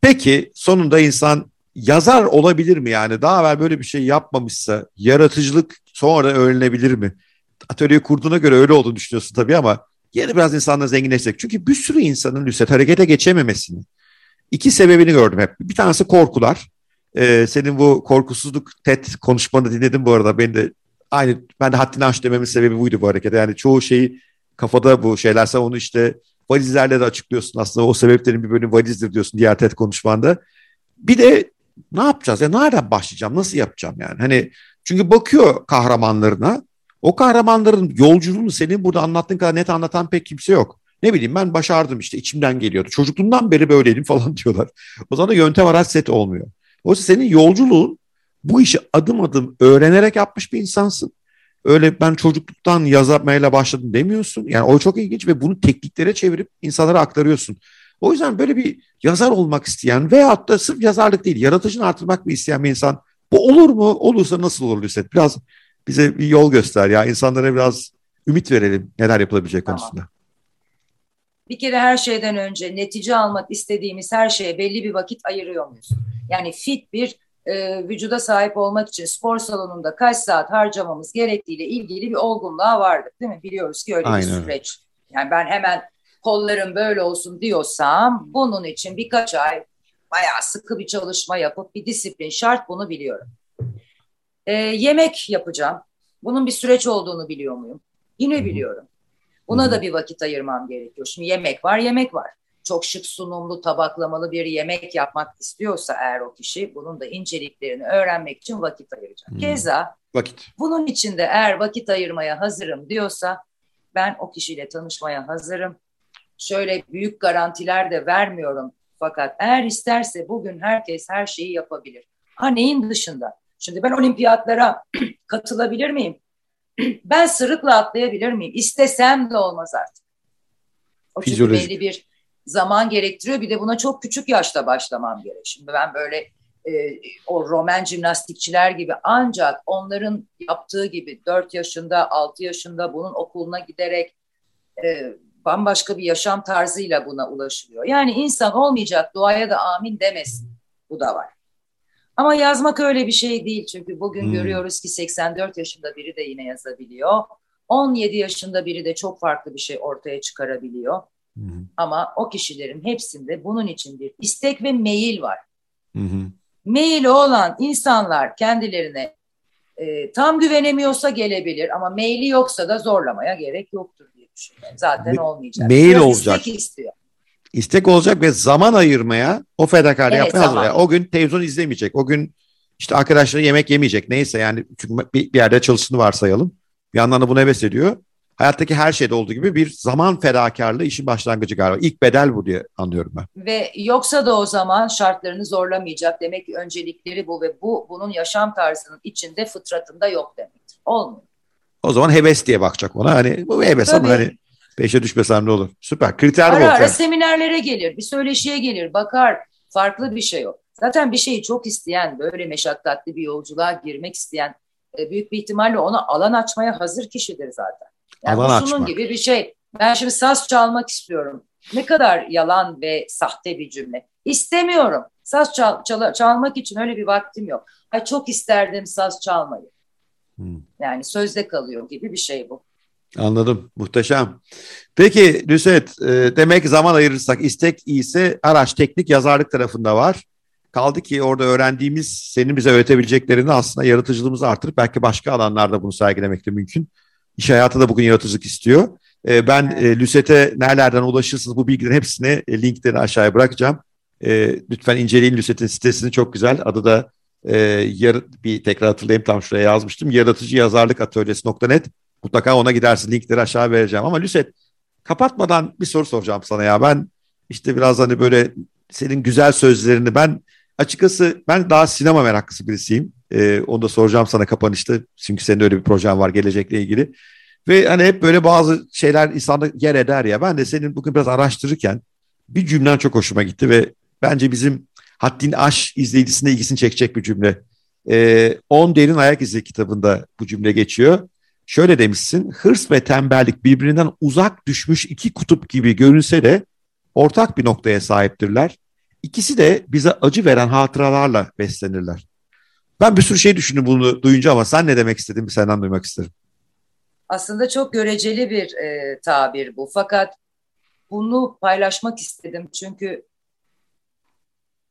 Peki sonunda insan yazar olabilir mi yani? Daha evvel böyle bir şey yapmamışsa yaratıcılık sonra öğrenilebilir mi? Atölyeyi kurduğuna göre öyle olduğunu düşünüyorsun tabii ama yine biraz insanla zenginleşecek. Çünkü bir sürü insanın Lüset harekete geçememesini iki sebebini gördüm hep. Bir tanesi korkular. Ee, senin bu korkusuzluk TED konuşmanı dinledim bu arada. Ben de aynı ben de haddini aş dememin sebebi buydu bu harekete. Yani çoğu şeyi kafada bu şeyler sen onu işte valizlerle de açıklıyorsun aslında o sebeplerin bir bölümü valizdir diyorsun diğer TED konuşmanda. Bir de ne yapacağız? Ya nereden başlayacağım? Nasıl yapacağım yani? Hani çünkü bakıyor kahramanlarına. O kahramanların yolculuğunu senin burada anlattığın kadar net anlatan pek kimse yok. Ne bileyim ben başardım işte içimden geliyordu. Çocukluğumdan beri böyleydim falan [laughs] diyorlar. O zaman da yöntem araç set olmuyor. Oysa senin yolculuğun bu işi adım adım öğrenerek yapmış bir insansın. Öyle ben çocukluktan yazmaya başladım demiyorsun. Yani o çok ilginç ve bunu tekniklere çevirip insanlara aktarıyorsun. O yüzden böyle bir yazar olmak isteyen veyahut da sırf yazarlık değil yaratıcını artırmak mı isteyen bir insan bu olur mu? Olursa nasıl olur Lüset? Biraz bize bir yol göster ya. İnsanlara biraz ümit verelim neler yapılabilecek Tamam. konusunda. Bir kere her şeyden önce netice almak istediğimiz her şeye belli bir vakit ayırıyor muyuz? Yani fit bir e, vücuda sahip olmak için spor salonunda kaç saat harcamamız gerektiğiyle ilgili bir olgunluğa vardık değil mi? Biliyoruz ki öyle Aynen bir süreç. Yani ben hemen kollarım böyle olsun diyorsam bunun için birkaç ay bayağı sıkı bir çalışma yapıp bir disiplin şart bunu biliyorum. E, yemek yapacağım. Bunun bir süreç olduğunu biliyor muyum? Yine biliyorum. Buna da bir vakit ayırmam gerekiyor. Şimdi yemek var, yemek var. Çok şık sunumlu, tabaklamalı bir yemek yapmak istiyorsa eğer o kişi bunun da inceliklerini öğrenmek için vakit ayıracak. Hmm. Keza Vakit. bunun için de eğer vakit ayırmaya hazırım diyorsa ben o kişiyle tanışmaya hazırım. Şöyle büyük garantiler de vermiyorum. Fakat eğer isterse bugün herkes her şeyi yapabilir. Ha neyin dışında? Şimdi ben olimpiyatlara [clears throat] katılabilir miyim? [clears throat] ben sırıkla atlayabilir miyim? İstesem de olmaz artık. O çünkü Fizyolojik. belli bir zaman gerektiriyor. Bir de buna çok küçük yaşta başlamam gerek. Şimdi ben böyle e, o Roman jimnastikçiler gibi ancak onların yaptığı gibi 4 yaşında, 6 yaşında bunun okuluna giderek e, bambaşka bir yaşam tarzıyla buna ulaşılıyor. Yani insan olmayacak duaya da amin demesin. Bu da var. Ama yazmak öyle bir şey değil çünkü bugün hmm. görüyoruz ki 84 yaşında biri de yine yazabiliyor. 17 yaşında biri de çok farklı bir şey ortaya çıkarabiliyor. Hmm. Ama o kişilerin hepsinde bunun için bir istek ve meyil var. Hmm. Meyili olan insanlar kendilerine e, tam güvenemiyorsa gelebilir ama meyli yoksa da zorlamaya gerek yoktur diye düşünüyorum. Zaten olmayacak. Mail Biraz olacak. İstek istiyor. İstek olacak ve zaman ayırmaya, o fedakarlığı evet, yapmaya hazır. Yani o gün televizyon izlemeyecek. O gün işte arkadaşları yemek yemeyecek. Neyse yani çünkü bir, bir yerde çalıştığını varsayalım. Bir yandan da bunu heves ediyor. Hayattaki her şeyde olduğu gibi bir zaman fedakarlığı işin başlangıcı galiba. İlk bedel bu diye anlıyorum ben. Ve yoksa da o zaman şartlarını zorlamayacak. Demek ki öncelikleri bu ve bu bunun yaşam tarzının içinde fıtratında yok demektir. Olmuyor. O zaman heves diye bakacak ona. Hani bu heves Tabii. ama hani peşe düşmesem ne olur. Süper. Kriter ara, bu. Ara seminerlere gelir, bir söyleşiye gelir, bakar. Farklı bir şey yok. Zaten bir şeyi çok isteyen, böyle meşakkatli bir yolculuğa girmek isteyen e, büyük bir ihtimalle ona alan açmaya hazır kişidir zaten. Yani alan bu şunun gibi bir şey. Ben şimdi saz çalmak istiyorum. Ne kadar yalan ve sahte bir cümle. İstemiyorum. Saz çal, çal, çalmak için öyle bir vaktim yok. Ay çok isterdim saz çalmayı. Hmm. Yani sözde kalıyor gibi bir şey bu. Anladım. Muhteşem. Peki Nüset, e, demek zaman ayırırsak istek iyisi araç teknik yazarlık tarafında var. Kaldı ki orada öğrendiğimiz senin bize öğretebileceklerini aslında yaratıcılığımızı artırıp belki başka alanlarda bunu sergilemek de mümkün. İş hayatı da bugün yaratıcılık istiyor. E, ben e, Lüset'e nerelerden ulaşırsınız bu bilgilerin hepsini e, linklerini aşağıya bırakacağım. E, lütfen inceleyin Lüset'in sitesini çok güzel. Adı da e, yar, bir tekrar hatırlayayım tam şuraya yazmıştım. Yaratıcı yazarlık atölyesi.net. Mutlaka ona gidersin. Linkleri aşağı vereceğim. Ama Lüset kapatmadan bir soru soracağım sana ya. Ben işte biraz hani böyle senin güzel sözlerini ben açıkçası ben daha sinema meraklısı birisiyim. Ee, onu da soracağım sana kapanışta. Çünkü senin öyle bir projen var gelecekle ilgili. Ve hani hep böyle bazı şeyler insanda yer eder ya. Ben de senin bugün biraz araştırırken bir cümlen çok hoşuma gitti ve bence bizim Haddin Aş izleyicisinde ilgisini çekecek bir cümle. Ee, On Derin Ayak İzi kitabında bu cümle geçiyor. Şöyle demişsin, hırs ve tembellik birbirinden uzak düşmüş iki kutup gibi görünse de ortak bir noktaya sahiptirler. İkisi de bize acı veren hatıralarla beslenirler. Ben bir sürü şey düşündüm bunu duyunca ama sen ne demek istediğini senden duymak isterim. Aslında çok göreceli bir e, tabir bu. Fakat bunu paylaşmak istedim çünkü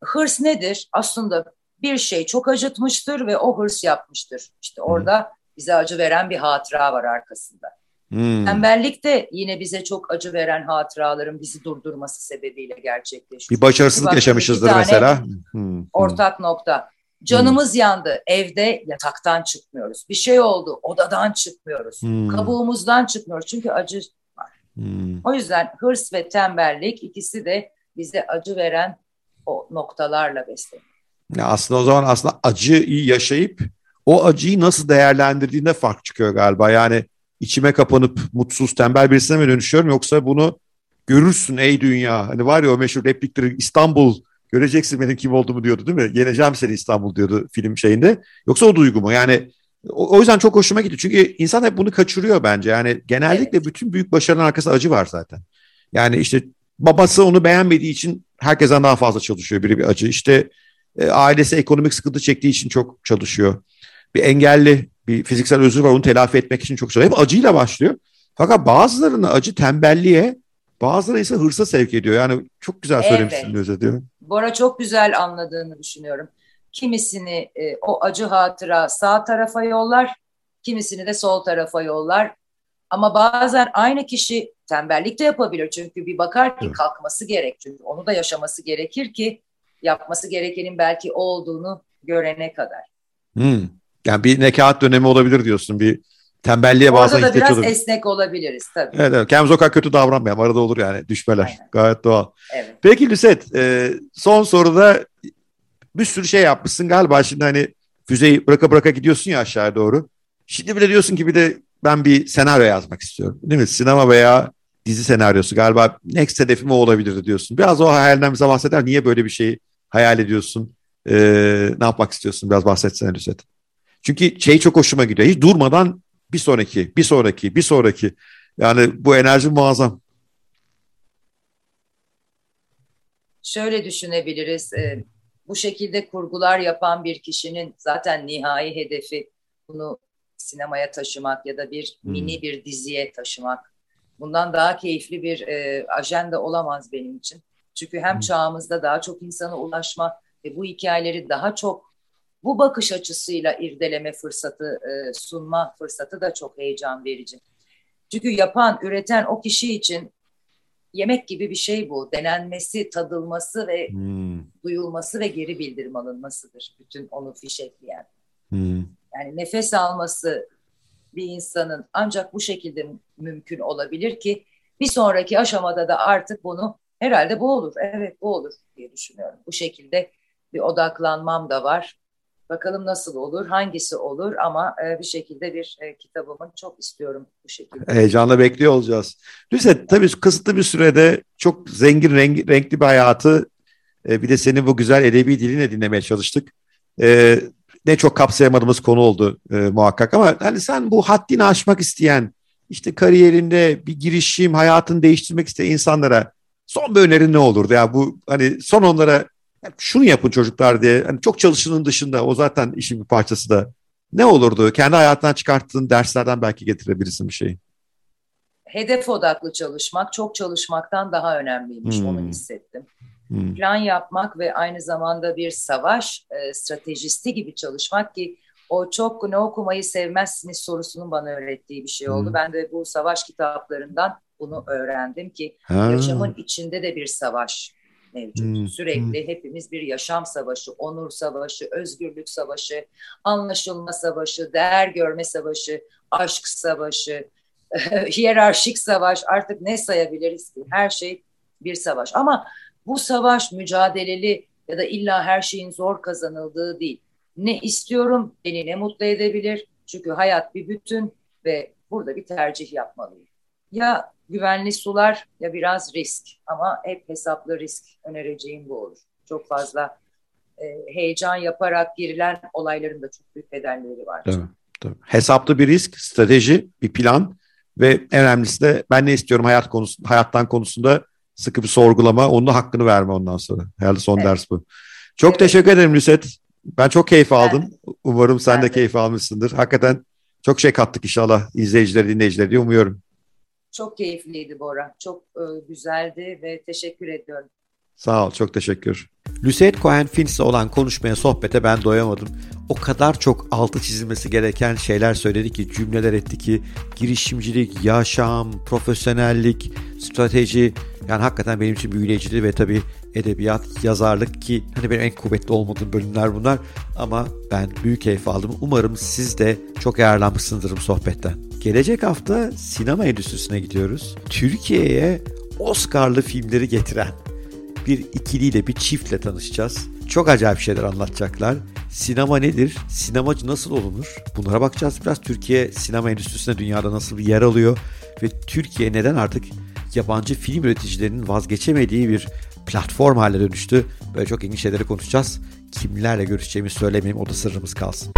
hırs nedir? Aslında bir şey çok acıtmıştır ve o hırs yapmıştır. İşte orada bize acı veren bir hatıra var arkasında. Hmm. Tembellik de yine bize çok acı veren hatıraların bizi durdurması sebebiyle gerçekleşiyor. Bir başarısızlık yaşamışızdır mesela. Hmm. Ortak nokta. Canımız hmm. yandı. Evde yataktan çıkmıyoruz. Bir şey oldu. Odadan çıkmıyoruz. Hmm. Kabuğumuzdan çıkmıyoruz. Çünkü acı var. Hmm. O yüzden hırs ve tembellik ikisi de bize acı veren o noktalarla besleniyor. Ya aslında o zaman aslında acıyı yaşayıp o acıyı nasıl değerlendirdiğinde fark çıkıyor galiba. Yani içime kapanıp mutsuz, tembel birisine mi dönüşüyorum yoksa bunu görürsün ey dünya. Hani var ya o meşhur replikleri İstanbul göreceksin benim kim olduğumu diyordu değil mi? Yeneceğim seni İstanbul diyordu film şeyinde. Yoksa o duygu mu? Yani o, o yüzden çok hoşuma gitti. Çünkü insan hep bunu kaçırıyor bence. Yani genellikle evet. bütün büyük başarının arkasında acı var zaten. Yani işte babası onu beğenmediği için herkesten daha fazla çalışıyor biri bir acı. İşte e, ailesi ekonomik sıkıntı çektiği için çok çalışıyor. Bir engelli bir fiziksel özür var onu telafi etmek için çok çalışıyor. Hep acıyla başlıyor. Fakat bazılarını acı tembelliğe bazıları ise hırsa sevk ediyor. Yani çok güzel söylemişsin evet. özetiyorum. Bora çok güzel anladığını düşünüyorum. Kimisini e, o acı hatıra sağ tarafa yollar, kimisini de sol tarafa yollar. Ama bazen aynı kişi tembellik de yapabilir. Çünkü bir bakar ki kalkması gerek. Çünkü onu da yaşaması gerekir ki yapması gerekenin belki o olduğunu görene kadar. Hmm. Yani bir nekaat dönemi olabilir diyorsun. Bir tembelliğe Orada bazen ihtiyaç olur. Orada biraz esnek olabiliriz tabii. Evet, evet. Kendimiz o kadar kötü davranmayalım. Arada olur yani düşmeler. Aynen. Gayet doğal. Evet. Peki Lüset, e, son soruda bir sürü şey yapmışsın galiba. Şimdi hani füzeyi bıraka bıraka gidiyorsun ya aşağıya doğru. Şimdi bile diyorsun ki bir de ben bir senaryo yazmak istiyorum. Değil mi? Sinema veya dizi senaryosu galiba next hedefim o olabilir diyorsun. Biraz o hayalinden bize bahseder. Niye böyle bir şeyi hayal ediyorsun? Ee, ne yapmak istiyorsun? Biraz bahsetsene Lüset. Çünkü şey çok hoşuma gidiyor. Hiç durmadan bir sonraki, bir sonraki, bir sonraki. Yani bu enerji muazzam. Şöyle düşünebiliriz. E, bu şekilde kurgular yapan bir kişinin zaten nihai hedefi bunu sinemaya taşımak ya da bir hmm. mini bir diziye taşımak. Bundan daha keyifli bir e, ajanda olamaz benim için. Çünkü hem hmm. çağımızda daha çok insana ulaşma ve bu hikayeleri daha çok bu bakış açısıyla irdeleme fırsatı e, sunma fırsatı da çok heyecan verici. Çünkü yapan, üreten o kişi için yemek gibi bir şey bu. Denenmesi, tadılması ve hmm. duyulması ve geri bildirim alınmasıdır. Bütün onu fişekleyen. Hmm. Yani nefes alması bir insanın ancak bu şekilde mümkün olabilir ki bir sonraki aşamada da artık bunu herhalde bu olur, evet bu olur diye düşünüyorum. Bu şekilde bir odaklanmam da var. Bakalım nasıl olur, hangisi olur ama e, bir şekilde bir e, kitabımın çok istiyorum bu şekilde. Heyecanla bekliyor olacağız. Lüset tabii kısıtlı bir sürede çok zengin, renk, renkli bir hayatı e, bir de senin bu güzel edebi dilinle dinlemeye çalıştık. E, ne çok kapsayamadığımız konu oldu e, muhakkak ama hani sen bu haddini aşmak isteyen, işte kariyerinde bir girişim, hayatını değiştirmek isteyen insanlara son bir önerin ne olurdu? Ya bu hani son onlara şunu yapın çocuklar diye. Hani çok çalışının dışında o zaten işin bir parçası da. Ne olurdu? Kendi hayatından çıkarttığın derslerden belki getirebilirsin bir şey. Hedef odaklı çalışmak çok çalışmaktan daha önemliymiş. Hmm. Onu hissettim. Hmm. Plan yapmak ve aynı zamanda bir savaş e, stratejisti gibi çalışmak ki o çok ne okumayı sevmezsiniz sorusunun bana öğrettiği bir şey oldu. Hmm. Ben de bu savaş kitaplarından bunu öğrendim ki ha. yaşamın içinde de bir savaş mevcut. Hmm. Sürekli hmm. hepimiz bir yaşam savaşı, onur savaşı, özgürlük savaşı, anlaşılma savaşı, değer görme savaşı, aşk savaşı, [laughs] hiyerarşik savaş artık ne sayabiliriz ki? Her şey bir savaş. Ama bu savaş mücadeleli ya da illa her şeyin zor kazanıldığı değil. Ne istiyorum beni ne mutlu edebilir? Çünkü hayat bir bütün ve burada bir tercih yapmalıyım. Ya güvenli sular ya biraz risk ama hep hesaplı risk önereceğim bu olur. Çok fazla e, heyecan yaparak girilen olayların da çok büyük bedelleri var. Tabii, tabii. Hesaplı bir risk, strateji, bir plan ve en önemlisi de ben ne istiyorum hayat konusunda, hayattan konusunda sıkı bir sorgulama, onun da hakkını verme ondan sonra. Herhalde son evet. ders bu. Çok evet. teşekkür ederim Lüset. Ben çok keyif aldım. Ben, Umarım sen ben de, de keyif almışsındır. Hakikaten çok şey kattık inşallah izleyiciler, dinleyiciler diye umuyorum. Çok keyifliydi Bora. Çok e, güzeldi ve teşekkür ediyorum. Sağ ol, çok teşekkür. Lucette Cohen Finch'le olan konuşmaya, sohbete ben doyamadım. O kadar çok altı çizilmesi gereken şeyler söyledi ki, cümleler etti ki, girişimcilik, yaşam, profesyonellik, strateji, yani hakikaten benim için büyüleyiciydi ve tabii edebiyat, yazarlık ki hani benim en kuvvetli olmadığım bölümler bunlar ama ben büyük keyif aldım. Umarım siz de çok yararlanmışsınızdır bu sohbetten. Gelecek hafta sinema endüstrisine gidiyoruz. Türkiye'ye Oscar'lı filmleri getiren bir ikiliyle, bir çiftle tanışacağız. Çok acayip şeyler anlatacaklar. Sinema nedir? Sinemacı nasıl olunur? Bunlara bakacağız biraz. Türkiye sinema endüstrisine dünyada nasıl bir yer alıyor? Ve Türkiye neden artık yabancı film üreticilerinin vazgeçemediği bir platform haline dönüştü? Böyle çok ilginç şeyleri konuşacağız. Kimlerle görüşeceğimizi söylemeyeyim o da sırrımız kalsın.